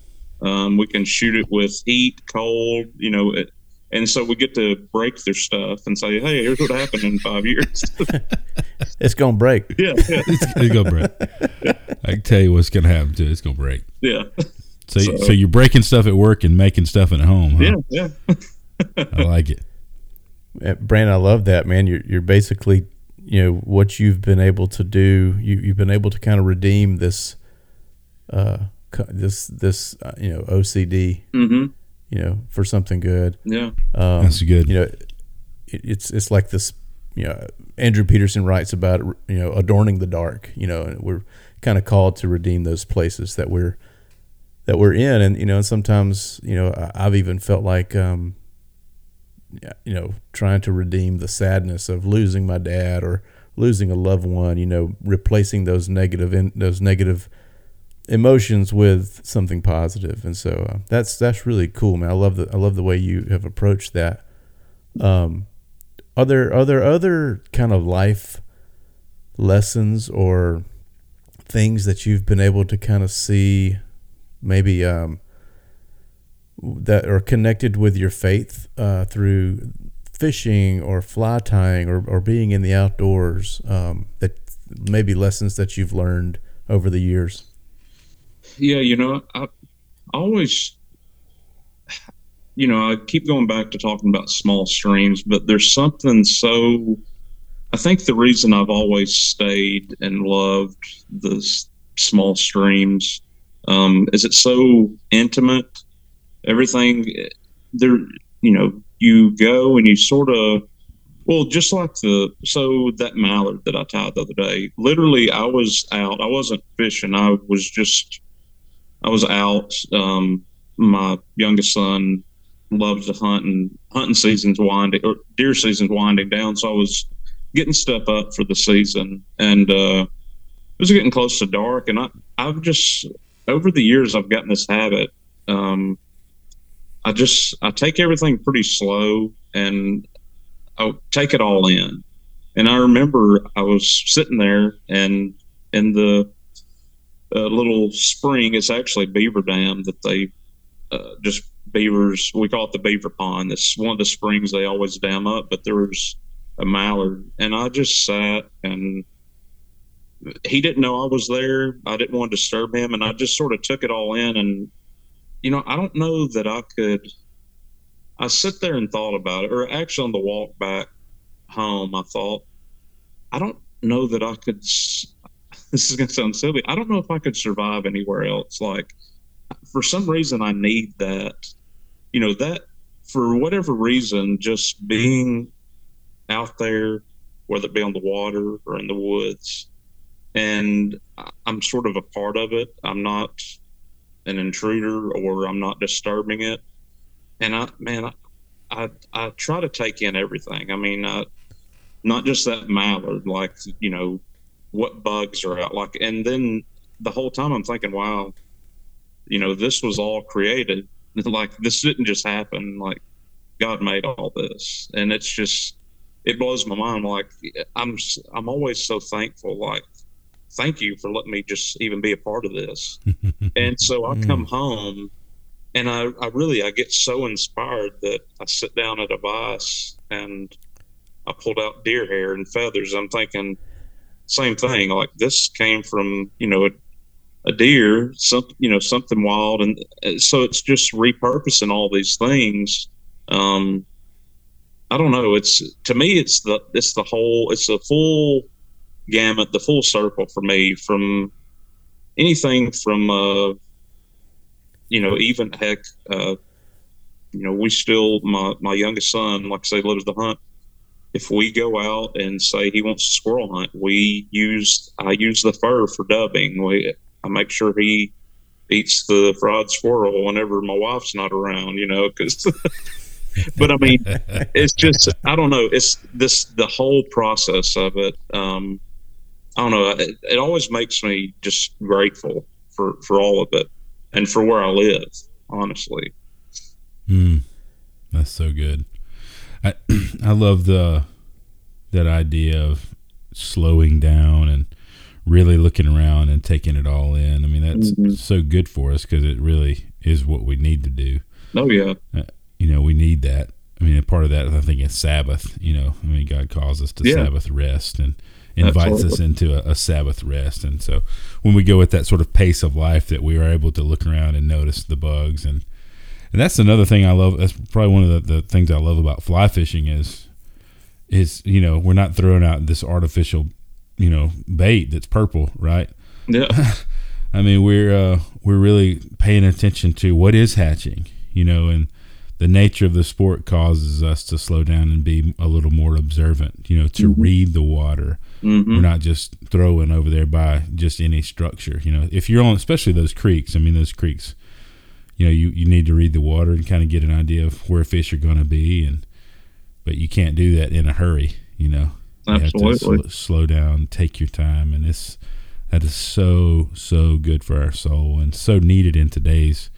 Um, we can shoot it with heat, cold, you know, it, and so we get to break their stuff and say, "Hey, here's what happened in five years." it's gonna break. Yeah, yeah. it's, it's, gonna break. Yeah. I can tell you what's gonna happen to it. It's gonna break. Yeah. So, so, so, you're breaking stuff at work and making stuff at home. Huh? Yeah, yeah. I like it. Brandon, I love that man. You're you're basically you know what you've been able to do. You you've been able to kind of redeem this, uh, this this uh, you know OCD. Mm-hmm. You know for something good. Yeah, um, that's good. You know, it, it's it's like this. You know, Andrew Peterson writes about you know adorning the dark. You know, and we're kind of called to redeem those places that we're that we're in, and you know, and sometimes you know I've even felt like um, you know trying to redeem the sadness of losing my dad or losing a loved one. You know, replacing those negative in, those negative emotions with something positive, and so uh, that's that's really cool, man. I love the I love the way you have approached that. Um, are there are there other kind of life lessons or things that you've been able to kind of see maybe um, that are connected with your faith uh, through fishing or fly tying or, or being in the outdoors um, that maybe lessons that you've learned over the years yeah you know i always you know i keep going back to talking about small streams but there's something so i think the reason i've always stayed and loved the small streams um, is it so intimate? Everything there, you know, you go and you sort of, well, just like the so that mallard that I tied the other day. Literally, I was out. I wasn't fishing. I was just, I was out. Um, my youngest son loves to hunt, and hunting season's winding or deer season's winding down. So I was getting stuff up for the season, and uh, it was getting close to dark, and I I've just over the years, I've gotten this habit. Um, I just I take everything pretty slow and I take it all in. And I remember I was sitting there and in the uh, little spring, it's actually beaver dam that they uh, just beavers. We call it the beaver pond. It's one of the springs they always dam up, but there was a mallard, and I just sat and he didn't know I was there. I didn't want to disturb him, and I just sort of took it all in. And you know, I don't know that I could. I sit there and thought about it, or actually on the walk back home, I thought, I don't know that I could. This is going to sound silly. I don't know if I could survive anywhere else. Like, for some reason, I need that. You know, that for whatever reason, just being out there, whether it be on the water or in the woods, and I'm sort of a part of it. I'm not an intruder or I'm not disturbing it. And I, man, I, I, I try to take in everything. I mean, uh, not just that mallard, like, you know, what bugs are out. Like, and then the whole time I'm thinking, wow, you know, this was all created like this didn't just happen. Like God made all this, and it's just it blows my mind. Like I'm I'm always so thankful. Like thank you for letting me just even be a part of this. and so I come mm. home and I, I really I get so inspired that I sit down at a vise and I pulled out deer hair and feathers. I'm thinking same thing. Like this came from you know a, a deer, some you know something wild, and uh, so it's just repurposing all these things. Um, I don't know. It's to me, it's the it's the whole it's the full gamut, the full circle for me from anything from uh, you know even heck uh, you know we still my my youngest son like I say loves to hunt. If we go out and say he wants to squirrel hunt, we use I use the fur for dubbing. We I make sure he eats the fried squirrel whenever my wife's not around. You know because. but I mean, it's just I don't know. It's this the whole process of it. Um, I don't know. It, it, always makes me just grateful for for all of it and for where I live. Honestly. Hmm. That's so good. I I love the that idea of slowing down and really looking around and taking it all in. I mean, that's mm-hmm. so good for us because it really is what we need to do. Oh yeah. Uh, you know, we need that. I mean, part of that, I think, is Sabbath. You know, I mean, God calls us to yeah. Sabbath rest and invites Absolutely. us into a, a, Sabbath rest. And so, when we go with that sort of pace of life, that we are able to look around and notice the bugs, and and that's another thing I love. That's probably one of the, the things I love about fly fishing is is you know we're not throwing out this artificial you know bait that's purple, right? Yeah. I mean, we're uh, we're really paying attention to what is hatching, you know, and the nature of the sport causes us to slow down and be a little more observant, you know, to mm-hmm. read the water. Mm-hmm. We're not just throwing over there by just any structure. You know, if you're on, especially those creeks, I mean, those creeks, you know, you, you need to read the water and kind of get an idea of where fish are going to be. And, but you can't do that in a hurry, you know. You Absolutely. Sl- slow down, take your time. And it's, that is so, so good for our soul and so needed in today's,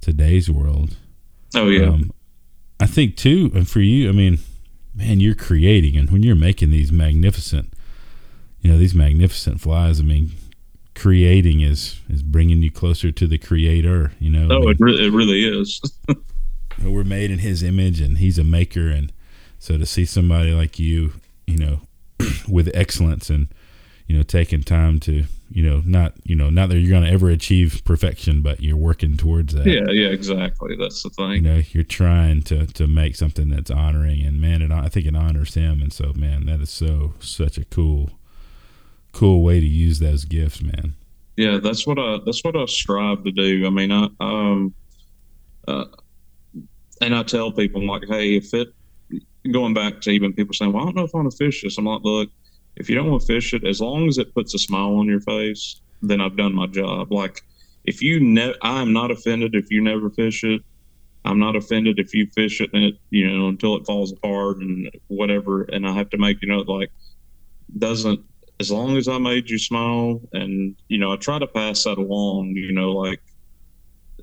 today's world. Oh yeah. Um, I think too, and for you, I mean, man, you're creating, and when you're making these magnificent, you know, these magnificent flies. I mean, creating is is bringing you closer to the creator. You know. Oh, I mean, it, really, it really is. we're made in His image, and He's a maker, and so to see somebody like you, you know, with excellence and you know taking time to you know not you know not that you're going to ever achieve perfection but you're working towards that yeah yeah exactly that's the thing you know you're trying to to make something that's honoring and man it, i think it honors him and so man that is so such a cool cool way to use those gifts man yeah that's what i that's what i strive to do i mean i um uh, and i tell people I'm like hey if it going back to even people saying well i don't know if i want to fish this i'm like look if you don't want to fish it, as long as it puts a smile on your face, then I've done my job. Like if you ne- I am not offended if you never fish it. I'm not offended if you fish it and it, you know, until it falls apart and whatever. And I have to make, you know, like doesn't, as long as I made you smile and, you know, I try to pass that along, you know, like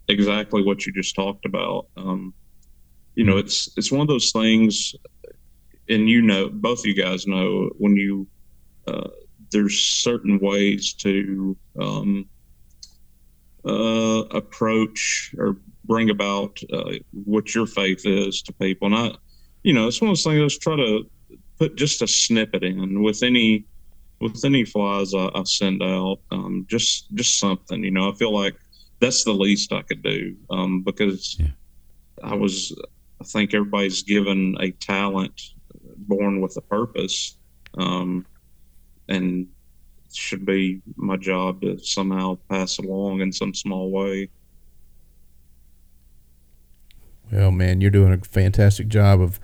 exactly what you just talked about. Um, you know, it's, it's one of those things and you know, both of you guys know when you uh, there's certain ways to um, uh, approach or bring about uh, what your faith is to people. And I, you know, it's one of those things. Let's try to put just a snippet in with any with any flies I, send out. Um, just just something. You know, I feel like that's the least I could do um, because yeah. I was. I think everybody's given a talent, born with a purpose. Um, and should be my job to somehow pass along in some small way. Well, man, you're doing a fantastic job of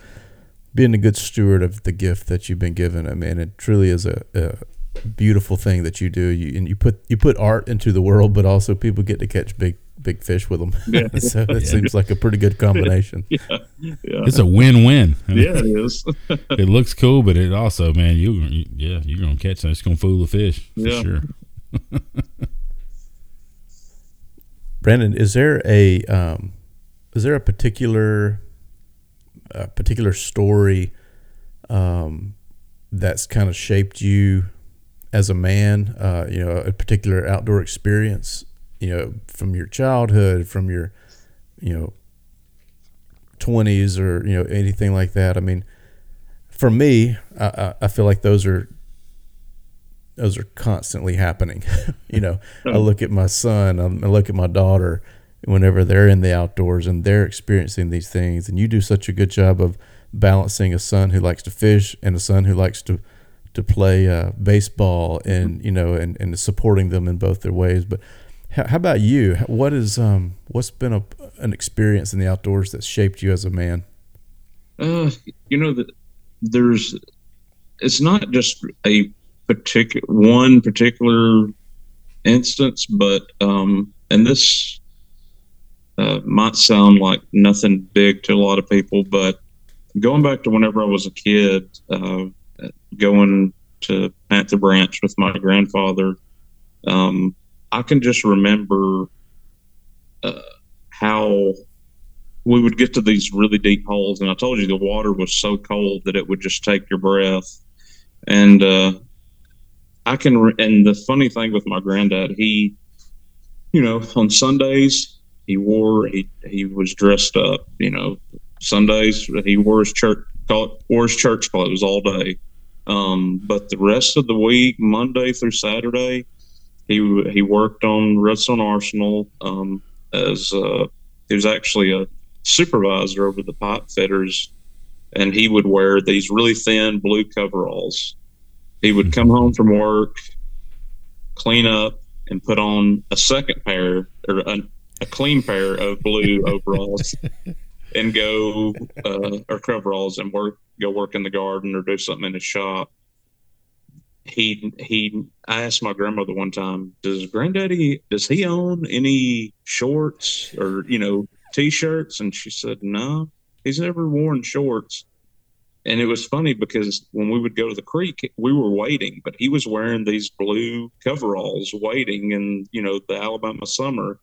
being a good steward of the gift that you've been given. I mean, it truly is a, a beautiful thing that you do. You and you put you put art into the world, but also people get to catch big big fish with them. Yeah. so it yeah. seems like a pretty good combination. Yeah. yeah. It's a win-win. yeah, it is. it looks cool, but it also, man, you yeah, you're gonna catch them. It's gonna fool the fish for yeah. sure. Brandon, is there a um, is there a particular a particular story um, that's kind of shaped you as a man? Uh, you know, a particular outdoor experience. You know, from your childhood, from your you know twenties, or you know anything like that. I mean, for me, I, I feel like those are those are constantly happening. you know, I look at my son, I look at my daughter whenever they're in the outdoors and they're experiencing these things. And you do such a good job of balancing a son who likes to fish and a son who likes to to play uh, baseball and you know and, and supporting them in both their ways. But how, how about you? What is um what's been a, an experience in the outdoors that shaped you as a man? Uh, you know that there's it's not just a particular one particular instance, but um, and this uh, might sound like nothing big to a lot of people, but going back to whenever I was a kid, uh, going to Panther Branch with my grandfather, um, I can just remember uh, how we would get to these really deep holes, and I told you the water was so cold that it would just take your breath. And uh, I can, re- and the funny thing with my granddad, he, you know, on Sundays he wore he he was dressed up. You know, Sundays he wore his church wore his church clothes all day. Um, but the rest of the week, Monday through Saturday, he he worked on Redstone Arsenal um, as uh, he was actually a supervisor over the pipe fitters, and he would wear these really thin blue coveralls. He would come home from work, clean up, and put on a second pair or a, a clean pair of blue overalls and go uh, or coveralls and work go work in the garden or do something in the shop. He he I asked my grandmother one time, does granddaddy does he own any shorts or you know t-shirts? And she said, No, he's never worn shorts. And it was funny because when we would go to the creek, we were waiting, but he was wearing these blue coveralls waiting in, you know, the Alabama summer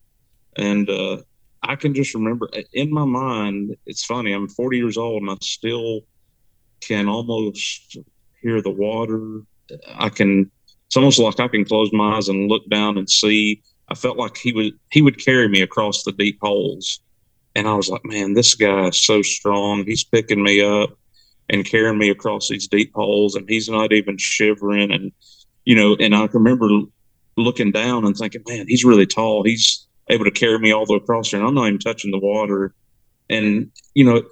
and uh, I can just remember in my mind, it's funny, I'm 40 years old and I still can almost hear the water. I can, it's almost like I can close my eyes and look down and see. I felt like he would, he would carry me across the deep holes. And I was like, man, this guy is so strong. He's picking me up and carrying me across these deep holes and he's not even shivering. And, you know, and I remember looking down and thinking, man, he's really tall. He's, able to carry me all the way across there, and I'm not even touching the water. And you know,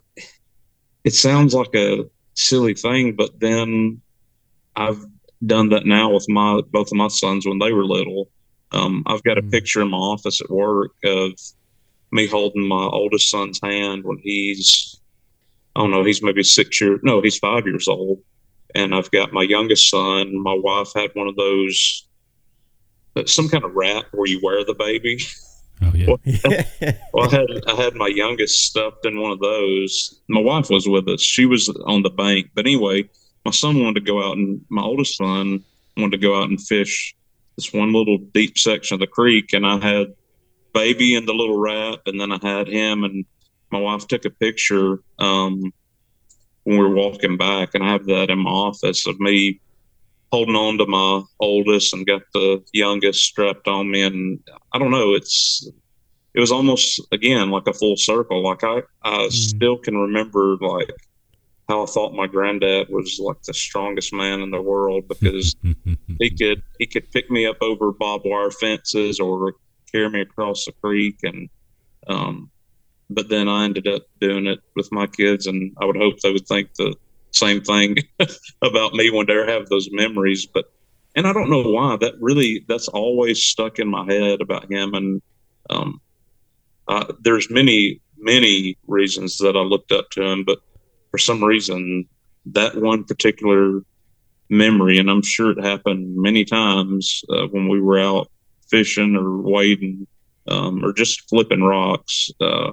it sounds like a silly thing, but then I've done that now with my both of my sons when they were little. Um, I've got a mm. picture in my office at work of me holding my oldest son's hand when he's I don't know, he's maybe six years no, he's five years old. And I've got my youngest son. My wife had one of those uh, some kind of wrap where you wear the baby. Oh yeah. Well, well, I had I had my youngest stuffed in one of those. My wife was with us. She was on the bank. But anyway, my son wanted to go out and my oldest son wanted to go out and fish this one little deep section of the creek and I had baby in the little wrap and then I had him and my wife took a picture um, when we were walking back and I have that in my office of me holding on to my oldest and got the youngest strapped on me. And i don't know it's it was almost again like a full circle. Like i i mm. still can remember like how i thought my granddad was like the strongest man in the world because he could he could pick me up over barbed wire fences or carry me across the creek. And um but then i ended up doing it with my kids and i would hope they would think that same thing about me when they have those memories. But and I don't know why that really that's always stuck in my head about him. And um, there's many many reasons that I looked up to him, but for some reason that one particular memory, and I'm sure it happened many times uh, when we were out fishing or wading um, or just flipping rocks. Uh,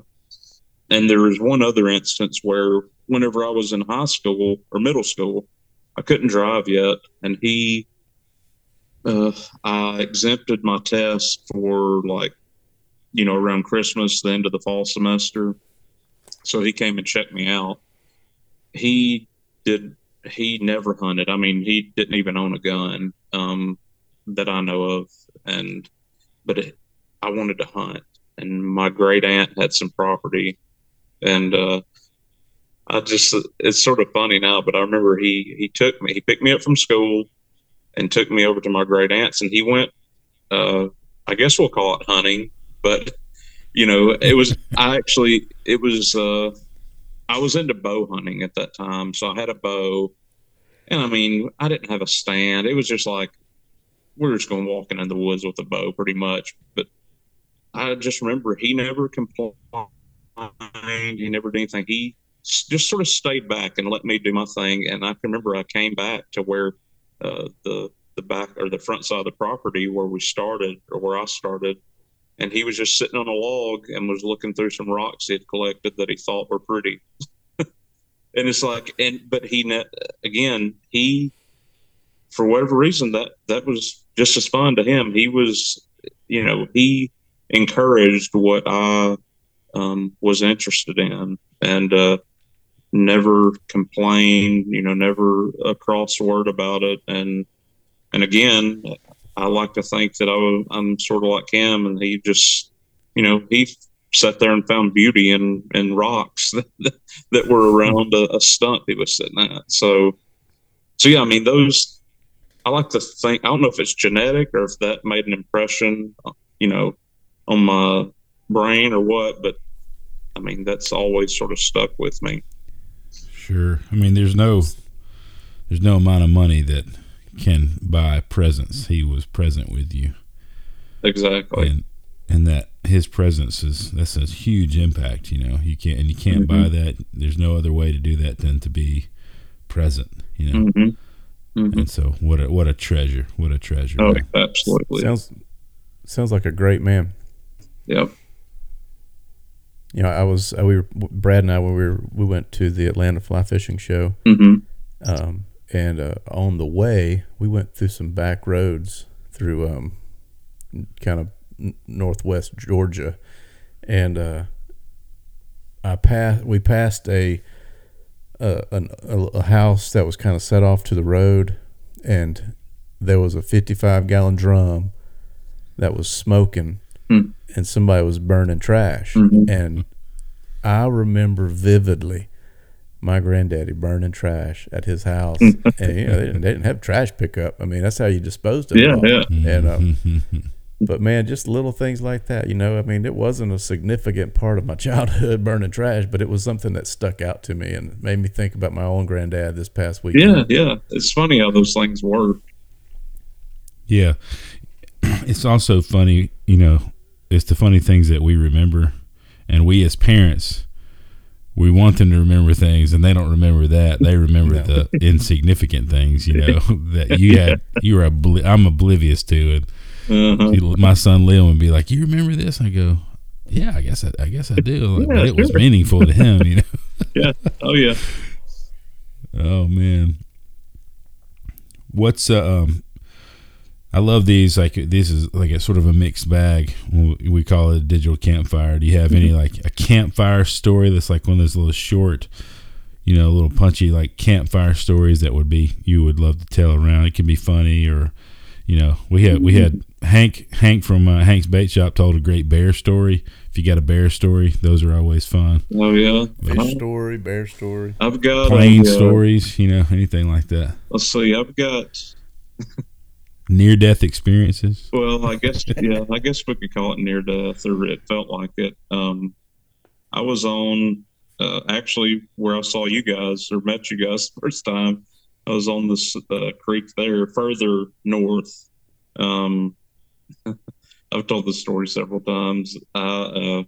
and there was one other instance where whenever I was in high school or middle school. I couldn't drive yet, and he, uh, I exempted my test for like, you know, around Christmas, the end of the fall semester, so he came and checked me out. He did. He never hunted. I mean, he didn't even own a gun um, that I know of, and but it, I wanted to hunt, and my great aunt had some property, and uh, I just it's sort of funny now, but I remember he he took me, he picked me up from school, and took me over to my great aunt's, and he went. Uh, I guess we'll call it hunting, but you know, it was I actually it was uh, I was into bow hunting at that time, so I had a bow, and I mean I didn't have a stand. It was just like we are just going walking in the woods with a bow, pretty much. But I just remember he never complained. He never did anything. He just sort of stayed back and let me do my thing. And I can remember I came back to where uh, the the back or the front side of the property where we started or where I started, and he was just sitting on a log and was looking through some rocks he had collected that he thought were pretty. and it's like, and but he again he for whatever reason that that was just as fun to him. He was, you know, he encouraged what I um, was interested in, and uh, never complained. You know, never a cross word about it. And and again, I like to think that I am sort of like him, and he just, you know, he sat there and found beauty in in rocks that, that were around a, a stump he was sitting at. So, so yeah, I mean those. I like to think. I don't know if it's genetic or if that made an impression, you know, on my brain or what, but I mean that's always sort of stuck with me. Sure. I mean, there's no there's no amount of money that can buy presence. He was present with you. Exactly. And and that his presence is that's a huge impact, you know. You can't and you can't mm-hmm. buy that. There's no other way to do that than to be present, you know. Mm-hmm. Mm-hmm. And so what a what a treasure. What a treasure. Oh, man. absolutely. Sounds sounds like a great man. Yep you know, I was uh, we were Brad and I when we were we went to the Atlanta fly fishing show, mm-hmm. um, and uh, on the way we went through some back roads through um, kind of northwest Georgia, and uh, I passed we passed a a, a a house that was kind of set off to the road, and there was a 55 gallon drum that was smoking mm. And somebody was burning trash. Mm-hmm. And I remember vividly my granddaddy burning trash at his house. and you know, they didn't, they didn't, have trash pickup. I mean, that's how you disposed of it. Yeah, yeah. And um, but man, just little things like that. You know, I mean, it wasn't a significant part of my childhood burning trash, but it was something that stuck out to me and made me think about my own granddad this past week. Yeah, yeah. It's funny how those things work. Yeah, it's also funny, you know, it's the funny things that we remember, and we as parents, we want them to remember things, and they don't remember that. They remember no. the insignificant things, you know, that you had. You were obli- I'm oblivious to, and uh-huh. my son Lil would be like, "You remember this?" I go, "Yeah, I guess I, I guess I do." yeah, but it was meaningful to him, you know. yeah. Oh yeah. Oh man. What's uh, um I love these. Like this is like a sort of a mixed bag. We call it a digital campfire. Do you have any like a campfire story that's like one of those little short, you know, little punchy like campfire stories that would be you would love to tell around? It can be funny or, you know, we had we had Hank Hank from uh, Hank's Bait Shop told a great bear story. If you got a bear story, those are always fun. Oh yeah, bear story, bear story. I've got plane uh, stories. You know, anything like that. Let's see. I've got near death experiences? Well, I guess yeah, I guess we could call it near death, or it felt like it. Um, I was on uh, actually where I saw you guys or met you guys first time. I was on this uh, creek there, further north. Um, I've told this story several times. I uh,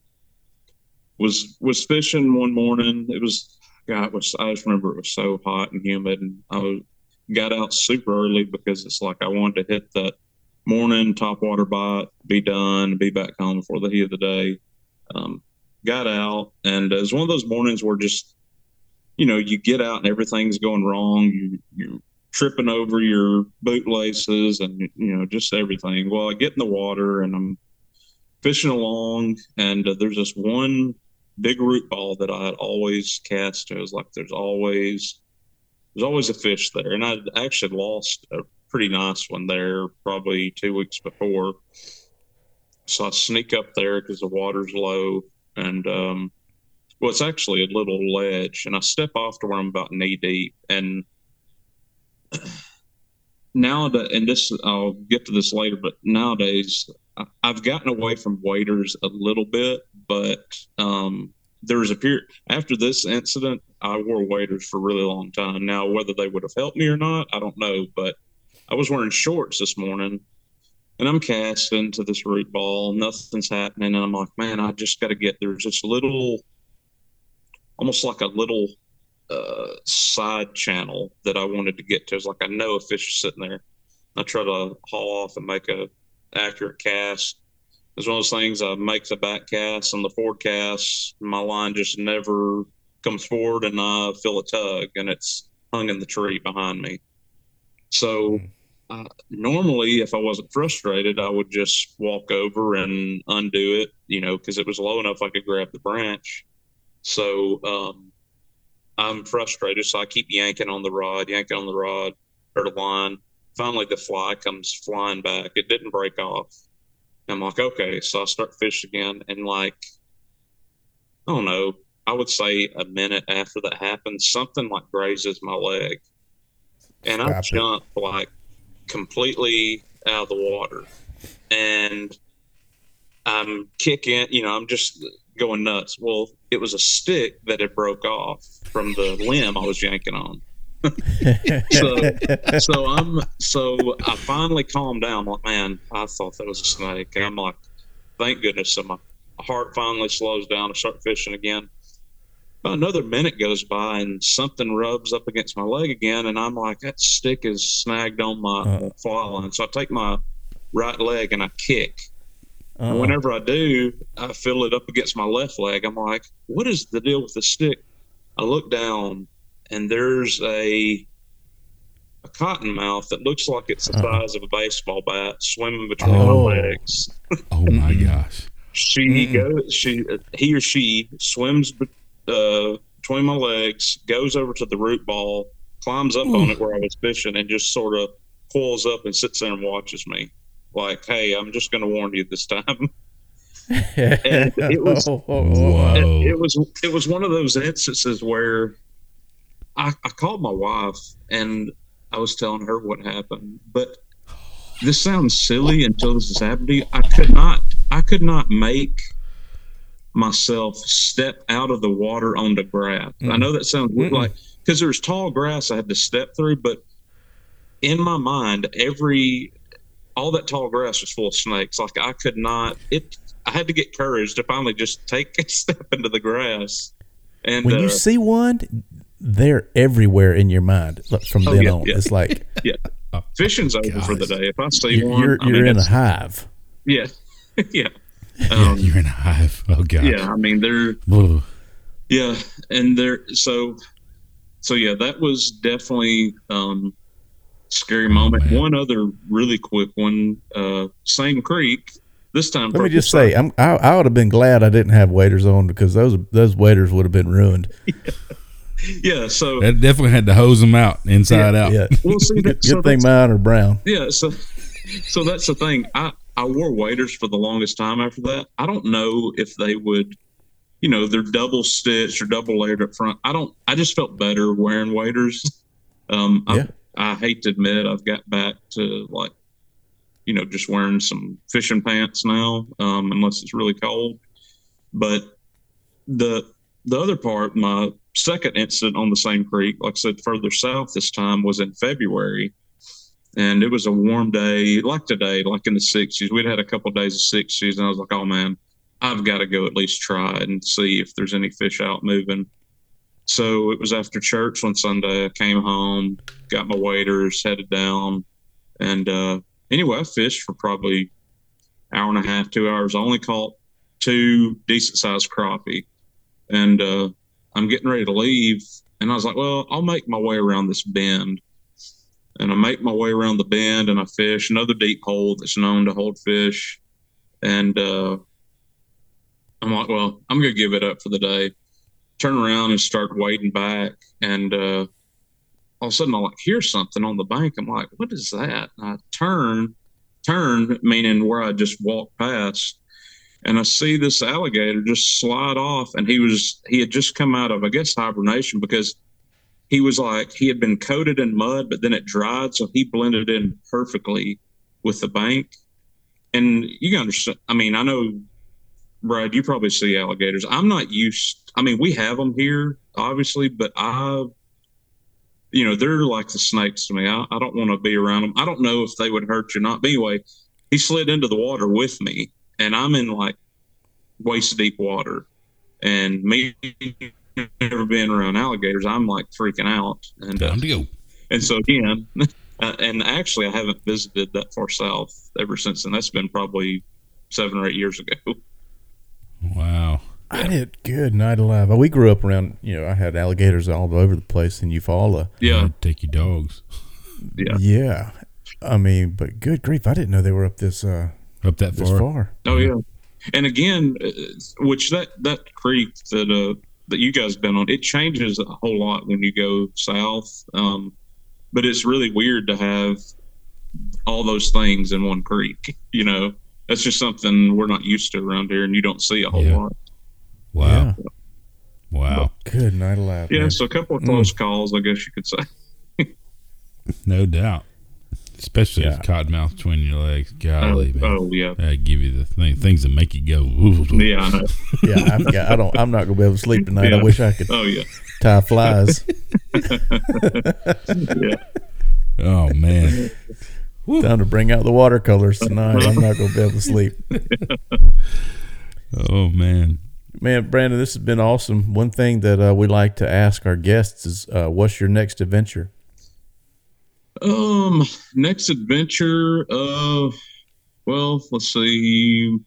was was fishing one morning. It was God, it was I just remember it was so hot and humid, and I was got out super early because it's like I wanted to hit that morning top water bite, be done, be back home before the heat of the day. Um, got out, and it was one of those mornings where just, you know, you get out and everything's going wrong. You you're tripping over your bootlaces and you know just everything. Well, I get in the water and I'm fishing along, and uh, there's this one big root ball that I had always cast. It was like there's always there's always a fish there, and I actually lost a pretty nice one there probably two weeks before. So I sneak up there because the water's low, and um, well, it's actually a little ledge, and I step off to where I'm about knee deep, and now that and this I'll get to this later, but nowadays I've gotten away from waders a little bit, but um, there was a period after this incident, I wore waders for a really long time. Now, whether they would have helped me or not, I don't know. But I was wearing shorts this morning, and I'm cast into this root ball. Nothing's happening, and I'm like, man, I just got to get there's this little, almost like a little uh, side channel that I wanted to get to. It's like I know a fish is sitting there. I try to haul off and make a accurate cast. It's one of those things I make the back cast and the forward cast. My line just never comes forward, and I feel a tug, and it's hung in the tree behind me. So. Uh, normally, if I wasn't frustrated, I would just walk over and undo it, you know, because it was low enough I could grab the branch. So um, I'm frustrated, so I keep yanking on the rod, yanking on the rod or the line. Finally, the fly comes flying back. It didn't break off. I'm like, okay, so I start fishing again, and like, I don't know, I would say a minute after that happens, something like grazes my leg, and Stop I jump it. like completely out of the water, and I'm kicking. You know, I'm just going nuts. Well, it was a stick that had broke off from the limb I was yanking on. So, so I'm so I finally calmed down. Like, man, I thought that was a snake, and I'm like, thank goodness. So my heart finally slows down. I start fishing again. About another minute goes by, and something rubs up against my leg again, and I'm like, that stick is snagged on my uh, fly line. So I take my right leg and I kick, uh whenever I do, I feel it up against my left leg. I'm like, what is the deal with the stick? I look down and there's a a cottonmouth that looks like it's the uh size of a baseball bat swimming between oh. my legs. oh my gosh. She mm. goes she he or she swims uh, between my legs, goes over to the root ball, climbs up Ooh. on it where I was fishing and just sort of coils up and sits there and watches me like, "Hey, I'm just going to warn you this time." and it was Whoa. it was it was one of those instances where I, I called my wife and I was telling her what happened, but this sounds silly until this has happened to you. I could not I could not make myself step out of the water onto grass. Mm. I know that sounds weird, like because there's tall grass I had to step through, but in my mind, every all that tall grass was full of snakes. Like I could not. It. I had to get courage to finally just take a step into the grass. And when uh, you see one, they're everywhere in your mind from oh, then yeah, on. Yeah. It's like yeah, fishing's over Gosh. for the day. If I see you're, one, you're, you're in a hive. Yeah, yeah. Um, you're in a hive. Oh god. Yeah, I mean they're. Yeah, and they're so. So yeah, that was definitely um, scary oh, moment. One other really quick one, uh, same creek. This time, let me just say, I'm, I, I would have been glad I didn't have waders on because those those waders would have been ruined. Yeah. yeah, so that definitely had to hose them out inside yeah, out. Yeah, well, see, that, good so thing mine are brown. Yeah, so so that's the thing. I I wore waders for the longest time after that. I don't know if they would, you know, they're double stitched or double layered up front. I don't. I just felt better wearing waders. Um, yeah. I hate to admit I've got back to like, you know, just wearing some fishing pants now, um, unless it's really cold. But the the other part, my second incident on the same creek, like I said, further south this time was in February, and it was a warm day, like today, like in the 60s. We'd had a couple of days of 60s, and I was like, oh man, I've got to go at least try and see if there's any fish out moving. So it was after church one Sunday. I came home, got my waders, headed down, and uh, anyway, I fished for probably hour and a half, two hours. I only caught two decent sized crappie, and uh, I'm getting ready to leave. And I was like, well, I'll make my way around this bend. And I make my way around the bend and I fish another deep hole that's known to hold fish. And uh, I'm like, well, I'm gonna give it up for the day. Turn around and start wading back, and uh, all of a sudden I like hear something on the bank. I'm like, what is that? And I turn, turn, meaning where I just walked past, and I see this alligator just slide off, and he was he had just come out of I guess hibernation because he was like he had been coated in mud, but then it dried, so he blended in perfectly with the bank. And you can understand. I mean, I know, Brad, you probably see alligators. I'm not used. I mean, we have them here, obviously, but I, you know, they're like the snakes to me. I, I don't want to be around them. I don't know if they would hurt you or not. But anyway, he slid into the water with me, and I'm in like waist deep water, and me never been around alligators, I'm like freaking out. And Time to go. and so again, uh, and actually, I haven't visited that far south ever since, and that's been probably seven or eight years ago. Wow. I did good night alive. We grew up around, you know, I had alligators all over the place in Eufaula. Yeah, Take your dogs yeah. Yeah. I mean, but good grief, I didn't know they were up this uh up that far. far. Oh yeah. And again, uh, which that that creek that uh that you guys been on, it changes a whole lot when you go south. Um, but it's really weird to have all those things in one creek. You know, that's just something we're not used to around here, and you don't see a whole Yeah. lot. Wow. Yeah. Wow. Good night alive. Yeah, man. so a couple of close calls, I guess you could say. No doubt. Especially Yeah. with cottonmouth between your legs. Golly, oh, man. oh, yeah, That give you the thing, things that make you go. "Ooh." yeah, I know. yeah, I, forgot. I don't. I'm not gonna be able to sleep tonight. I wish I could Oh yeah, tie flies. yeah. Oh man. Time to bring out the watercolors tonight. I'm not gonna be able to sleep. Oh man. Man, Brandon, this has been awesome. One thing that uh, we like to ask our guests is, uh, "What's your next adventure?" Um, next adventure. Uh, well, let's see.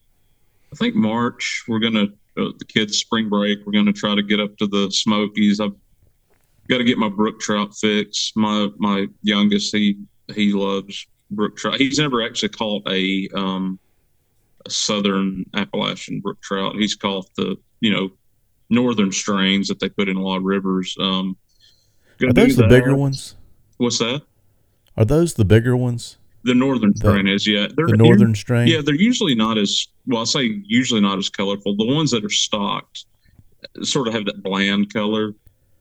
I think March. We're gonna uh, the kids' spring break. We're gonna try to get up to the Smokies. I've got to get my brook trout fixed. My my youngest, he he loves brook trout. He's never actually caught a um a southern Appalachian brook trout. He's caught the you know northern strains that they put in a lot of rivers. Um, Are those the bigger ones? What's that? Are those the bigger ones? The northern The- strain is yeah. They're The northern strain. Yeah, they're usually not as well. I say usually not as colorful. The ones that are stocked sort of have that bland color,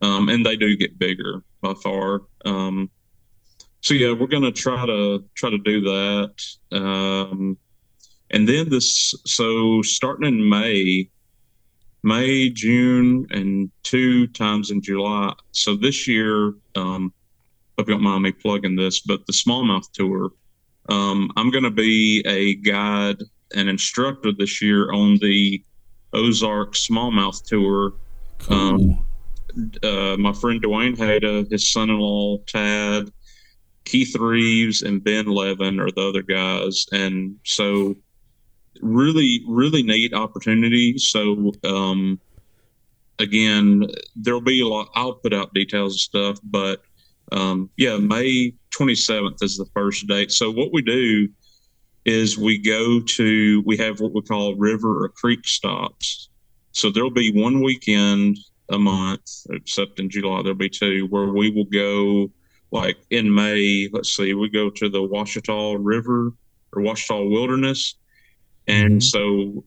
um, and they do get bigger by far. Um, so yeah, we're gonna try to try to do that, um, and then this. So starting in May, May, June, and two times in July. So this year, um, hope you don't mind me plugging this, but the smallmouth tour. Um, I'm going to be a guide and instructor this year on the Ozark Smallmouth Tour. Cool. Um, Uh, my friend Dwayne Hayda, his son-in-law Tad, Keith Reeves, and Ben Levin are the other guys, and so really, really neat opportunity. So um, again, there'll be a lot. I'll put out details and stuff, but um, yeah, May 27th is the first date. So what we do is we go to we have what we call river or creek stops. So there'll be one weekend a month, except in July there'll be two, where we will go like in May. Let's see, we go to the Ouachita River or Ouachita Wilderness, and Mhm. so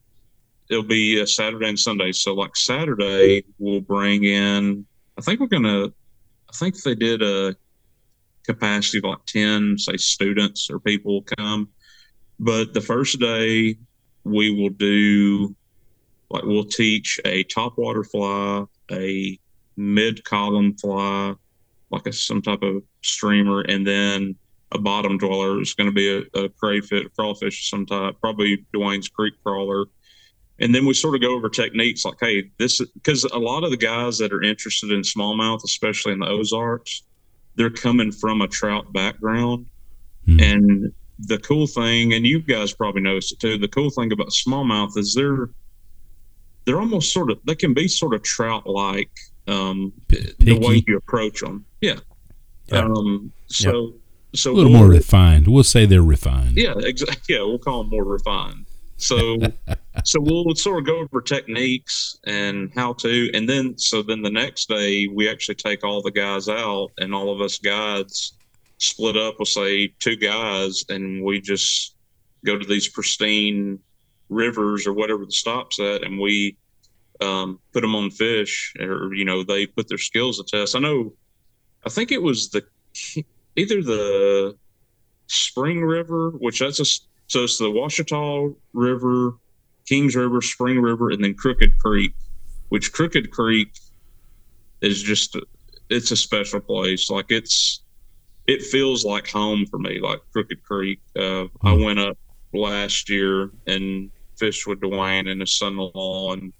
it'll be a Saturday and Sunday. So like Saturday, we'll bring in. I think we're gonna. I think they did a capacity of like ten, say students or people come. But the first day, we will do like we'll teach a topwater fly, a mid column fly, like a some type of streamer, and then a bottom dweller is going to be a, a crayfish, crawfish of some type, probably Dwayne's creek crawler. And then we sort of go over techniques like, hey, this because a lot of the guys that are interested in smallmouth, especially in the Ozarks, they're coming from a trout background. Hmm. And the cool thing, and you guys probably noticed it too, the cool thing about smallmouth is they're they're almost sort of they can be sort of trout like um, P- the way you approach them. Yeah. Yeah. Um, so so a little we'll- more refined. We'll say they're refined. yeah, exactly. Yeah, we'll call them more refined. So so we'll sort of go over techniques and how to, and then so then the next day we actually take all the guys out, and all of us guides split up. We'll say two guys, and we just go to these pristine rivers or whatever the stops at, and we um, put them on fish, or you know they put their skills to test. I know, I think it was the either the Spring River, which that's a so it's the Ouachita River, Kings River, Spring River, and then Crooked Creek, which Crooked Creek is just it's a special place. Like it's it feels like home for me. Like Crooked Creek, uh, I hmm. went up last year and fished with Dwayne and his son-in-law and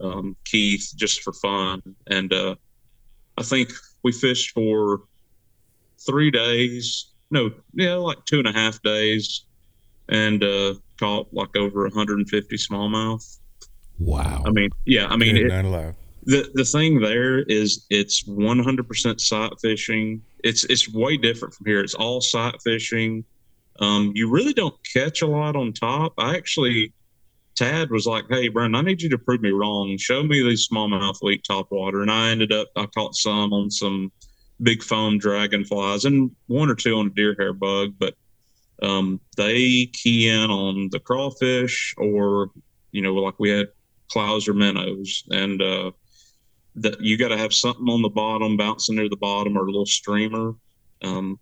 um, Keith just for fun, and uh, I think we fished for three days. No, yeah, like two and a half days and uh, caught like over 150 smallmouth. Wow. I mean, yeah, I mean, it. The the thing there is it's 100% sight fishing. It's it's way different from here. It's all sight fishing. Um, you really don't catch a lot on top. I actually, Tad was like, "Hey, Brandon, I need you to prove me wrong. Show me these smallmouth weak top water." And I ended up I caught some on some big foam dragonflies and one or two on a deer hair bug, but um, they key in on the crawfish or you know like we had clouds or minnows. And uh, that you got to have something on the bottom bouncing near the bottom or a little streamer. Um,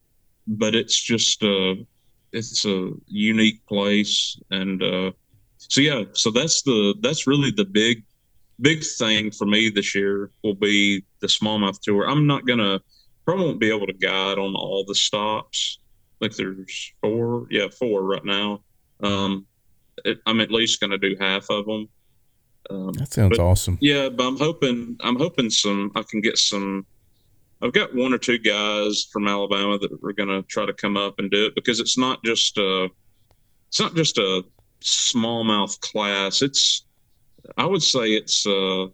but it's just uh, it's a unique place. And uh, so yeah so that's the that's really the big big thing for me this year will be the smallmouth tour. I'm not gonna probably won't be able to guide on all the stops like there's four, yeah, four right now. Um, it, I'm at least going to do half of them. Um, that sounds but, awesome. Yeah, but I'm hoping I'm hoping some I can get some. I've got one or two guys from Alabama that are going to try to come up and do it because it's not just a it's not just a smallmouth class. It's I would say it's uh,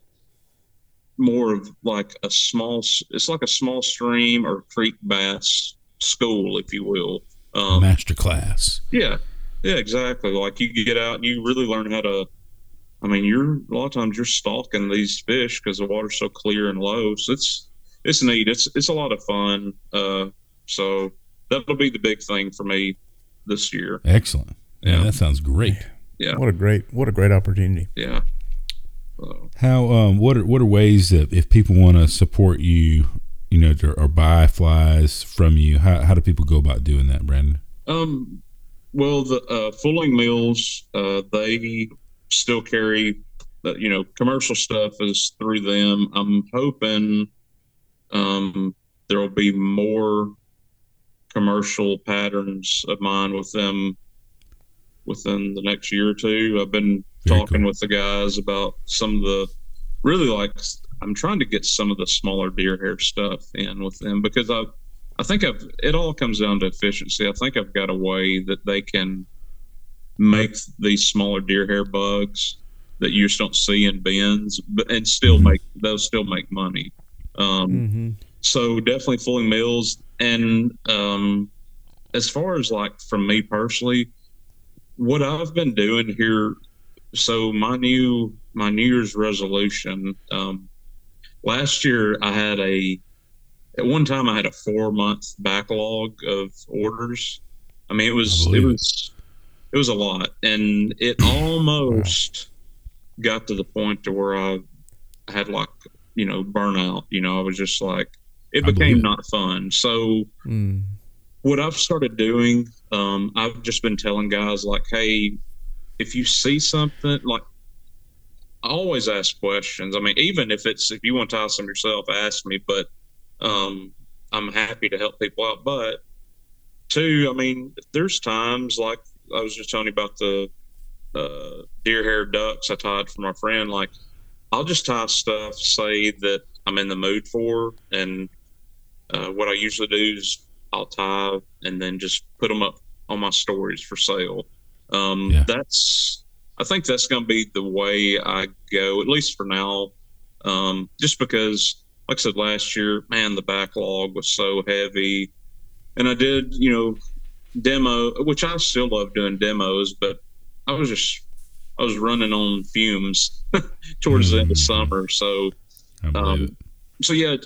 more of like a small. It's like a small stream or creek bass school, if you will. Um, Master class. Yeah, yeah, exactly. Like you get out and you really learn how to. I mean, you're a lot of times you're stalking these fish because the water's so clear and low. So it's it's neat. It's it's a lot of fun. Uh, so that'll be the big thing for me this year. Excellent. Yeah, yeah that sounds great. Yeah. What a great what a great opportunity. Yeah. How um what are what are ways that if people want to support you you know, to, or buy flies from you? How, how do people go about doing that, Brandon? Um, well, the uh, Fulling Mills, uh, they still carry, uh, you know, commercial stuff is through them. I'm hoping um, there will be more commercial patterns of mine with them within the next year or two. I've been Very talking cool. with the guys about some of the really like I'm trying to get some of the smaller deer hair stuff in with them because I I think I've it all comes down to efficiency. I think I've got a way that they can make these smaller deer hair bugs that you just don't see in bins, but and still mm-hmm. make those still make money. Um, mm-hmm. So definitely Fulling Mills, and um, as far as like from me personally, what I've been doing here. So my new my New Year's resolution. Um, last year I had a at one time I had a four month backlog of orders. I mean it was it was it was a lot and it almost got to the point to where I had like you know burnout. You know I was just like it became not fun. So mm. what I've started doing, um, I've just been telling guys like, hey, if you see something like always ask questions. I mean, even if it's if you want to ask them yourself, ask me. But um, I'm happy to help people out. But two, I mean, there's times like I was just telling you about the uh, deer hair ducks I tied for my friend. Like, I'll just tie stuff, say that I'm in the mood for, and uh, what I usually do is I'll tie and then just put them up on my stories for sale. Um, yeah. That's I think that's going to be the way I go, at least for now. Um, just because, like I said last year, man, the backlog was so heavy, and I did, you know, demo, which I still love doing demos, but I was just I was running on fumes towards mm-hmm. the end of mm-hmm. summer. So, um, so yeah,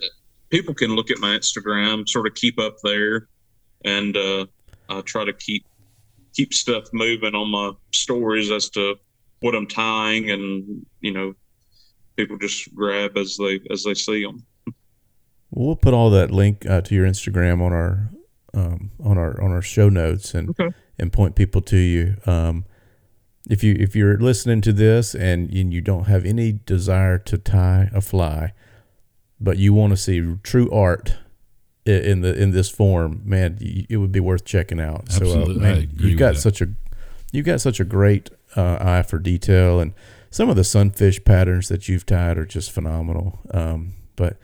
people can look at my Instagram, sort of keep up there, and uh, I try to keep keep stuff moving on my stories as to what I'm tying, and you know, people just grab as they as they see them. We'll put all that link uh, to your Instagram on our um, on our on our show notes and okay. and point people to you. Um, if you if you're listening to this and, and you don't have any desire to tie a fly, but you want to see true art in the in this form, man, it would be worth checking out. Absolutely. So, uh, man, you've got such a you've got such a great uh, eye for detail, and some of the sunfish patterns that you've tied are just phenomenal. Um, but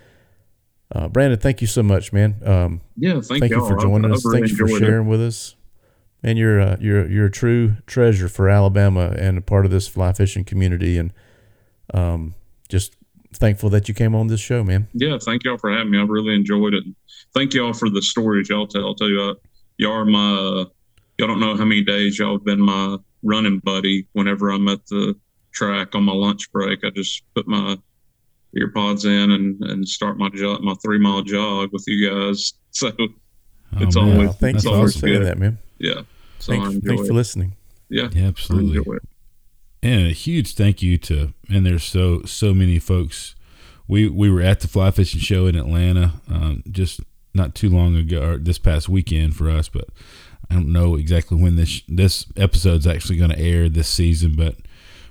uh, Brandon, thank you so much, man. Um, yeah, thank, thank you for joining I've, us. I've Thanks for sharing it. with us. And you're uh, you're you're a true treasure for Alabama and a part of this fly fishing community. And um, just thankful that you came on this show, man. Yeah, thank y'all for having me. I really enjoyed it. Thank y'all for the stories y'all tell. I'll tell you, uh, y'all are my. Y'all don't know how many days y'all have been my running buddy. Whenever I'm at the track on my lunch break, I just put my earpods in and and start my jog, my three mile jog with you guys. So oh, it's man. always thanks for saying that, man. Yeah. So thanks, thanks for listening. Yeah. yeah absolutely. And a huge thank you to and there's so so many folks. We we were at the fly fishing show in Atlanta um, just not too long ago or this past weekend for us, but I don't know exactly when this this episode's actually going to air this season, but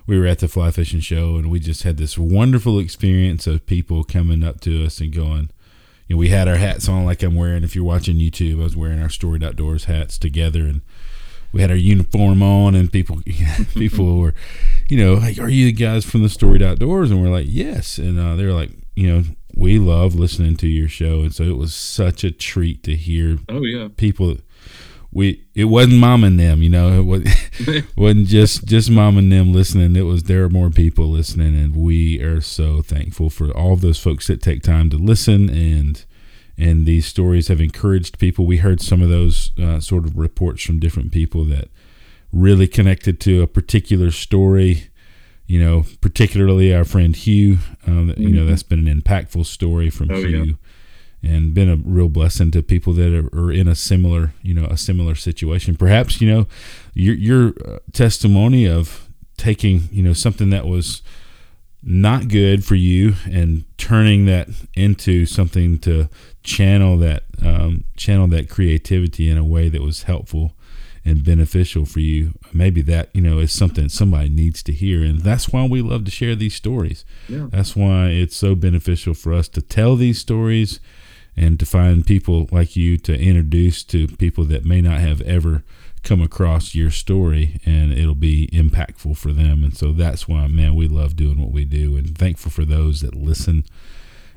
we were at the fly fishing show and we just had this wonderful experience of people coming up to us and going, you know, we had our hats on like I'm wearing. If you're watching YouTube, I was wearing our Storied Outdoors hats together and we had our uniform on and people, people were, you know, like, are you the guys from the Storied Outdoors? And we're like, yes. And uh, they were like, you know, we love listening to your show. And so it was such a treat to hear oh, yeah. people we it wasn't mom and them, you know. It was, wasn't just just mom and them listening. It was there are more people listening, and we are so thankful for all those folks that take time to listen and and these stories have encouraged people. We heard some of those uh, sort of reports from different people that really connected to a particular story. You know, particularly our friend Hugh. Um, mm-hmm. You know, mm-hmm. that's been an impactful story from oh, Hugh. Yeah and been a real blessing to people that are, are, in a similar, you know, a similar situation. Perhaps, you know, your, your uh, testimony of taking, you know, something that was not good for you and turning that into something to channel that, um, channel that creativity in a way that was helpful and beneficial for you. Maybe that, you know, is something somebody needs to hear. And that's why we love to share these stories. Yeah. That's why it's so beneficial for us to tell these stories and to find people like you to introduce to people that may not have ever come across your story and it'll be impactful for them and so that's why man we love doing what we do and thankful for those that listen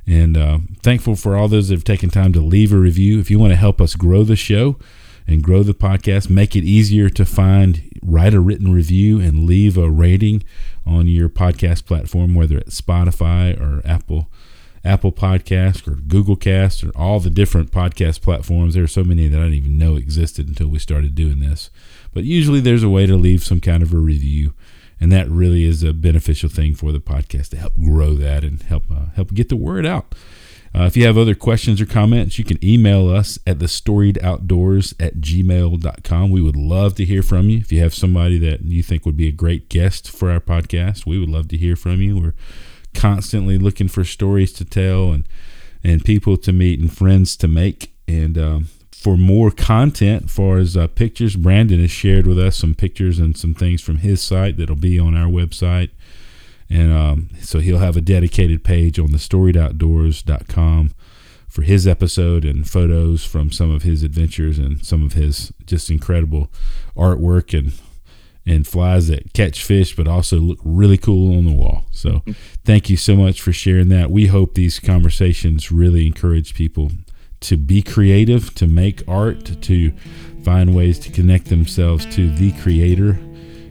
and uh, thankful for all those that have taken time to leave a review if you want to help us grow the show and grow the podcast make it easier to find write a written review and leave a rating on your podcast platform whether it's spotify or apple Apple Podcast or Google Cast or all the different podcast platforms. There are so many that I didn't even know existed until we started doing this. But usually there's a way to leave some kind of a review, and that really is a beneficial thing for the podcast to help grow that and help uh, help get the word out. Uh, if you have other questions or comments, you can email us at the storiedoutdoors at gmail.com. We would love to hear from you. If you have somebody that you think would be a great guest for our podcast, we would love to hear from you. We're constantly looking for stories to tell and and people to meet and friends to make. And um, for more content, far as uh, pictures, Brandon has shared with us some pictures and some things from his site that'll be on our website. And um, so he'll have a dedicated page on the storiedoutdoors.com for his episode and photos from some of his adventures and some of his just incredible artwork and and flies that catch fish, but also look really cool on the wall. So, thank you so much for sharing that. We hope these conversations really encourage people to be creative, to make art, to find ways to connect themselves to the creator,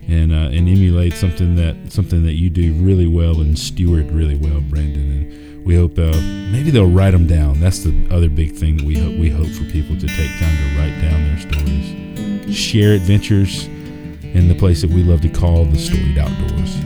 and uh, and emulate something that something that you do really well and steward really well, Brandon. And we hope uh, maybe they'll write them down. That's the other big thing that we hope we hope for people to take time to write down their stories, share adventures in the place that we love to call the storied outdoors.